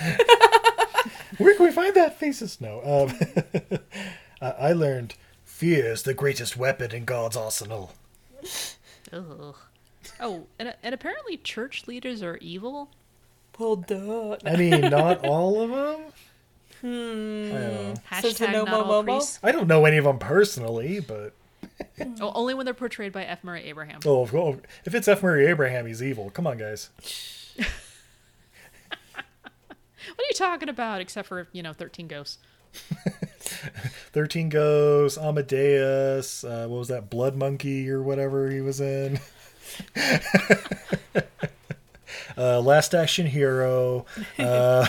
Where can we find that thesis? No. Um, I I learned fear is the greatest weapon in God's arsenal. Ugh. Oh, and, and apparently church leaders are evil. Well, duh. I mean, not all of them. Hmm. I don't know. Says the Hashtag no not all mo mo mo. priests. I don't know any of them personally, but Oh, only when they're portrayed by F. Murray Abraham. oh, if- oh, if it's F. Murray Abraham, he's evil. Come on, guys. What are you talking about? Except for you know, thirteen ghosts. Thirteen Ghosts, Amadeus. Uh, what was that? Blood Monkey or whatever he was in. uh, Last Action Hero. Uh,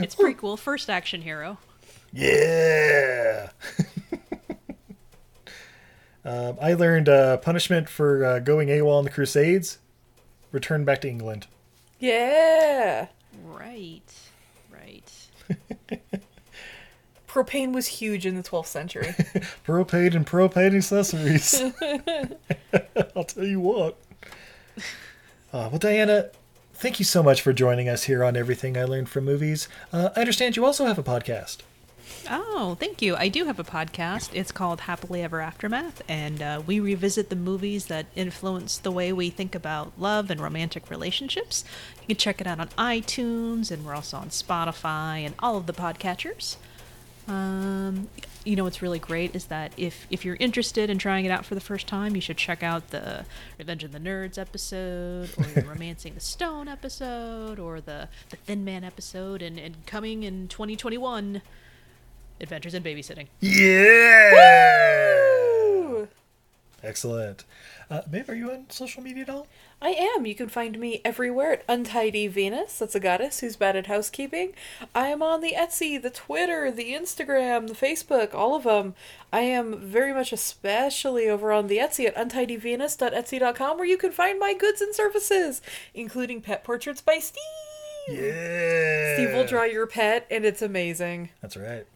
It's prequel, first action hero. Yeah. Um, I learned uh, punishment for uh, going AWOL in the Crusades. Return back to England. Yeah. Right. Right. Propane was huge in the 12th century. Propane and propane accessories. I'll tell you what. Uh, well, Diana, thank you so much for joining us here on Everything I Learned from Movies. Uh, I understand you also have a podcast. Oh, thank you. I do have a podcast. It's called Happily Ever Aftermath, and uh, we revisit the movies that influence the way we think about love and romantic relationships. You can check it out on iTunes, and we're also on Spotify and all of the podcatchers. Um, you know what's really great is that if if you're interested in trying it out for the first time, you should check out the Revenge of the Nerds episode, or the Romancing the Stone episode, or the the Thin Man episode, and, and coming in 2021, Adventures in Babysitting. Yeah. Woo! Excellent. Uh, Babe, are you on social media at all? I am. You can find me everywhere at Untidy Venus. That's a goddess who's bad at housekeeping. I am on the Etsy, the Twitter, the Instagram, the Facebook, all of them. I am very much especially over on the Etsy at untidyvenus.etsy.com where you can find my goods and services, including pet portraits by Steve. Yeah. Steve will draw your pet, and it's amazing. That's right.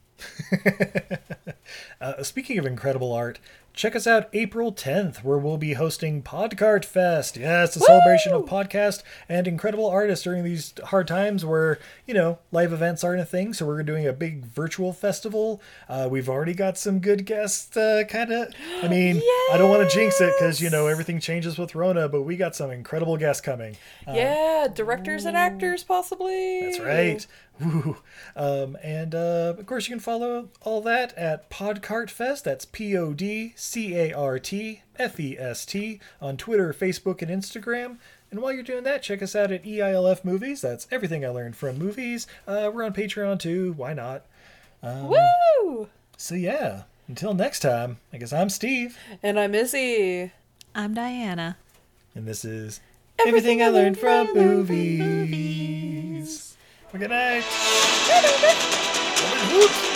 uh, speaking of incredible art, check us out April 10th, where we'll be hosting Podcart Fest. Yes, a celebration of podcast and incredible artists during these hard times where, you know, live events aren't a thing. So we're doing a big virtual festival. Uh, we've already got some good guests, uh, kind of. I mean, I don't want to jinx it because, you know, everything changes with Rona, but we got some incredible guests coming. Uh, yeah, directors and actors, possibly. That's right. Woo. Um, and uh, of course, you can follow all that at Podcart Fest. That's P O D C A R T F E S T on Twitter, Facebook, and Instagram. And while you're doing that, check us out at EILF Movies. That's everything I learned from movies. Uh, we're on Patreon too. Why not? Um, Woo! So yeah, until next time, I guess I'm Steve. And I'm Izzy. I'm Diana. And this is Everything, I Learned from Movies. Good night. Hood.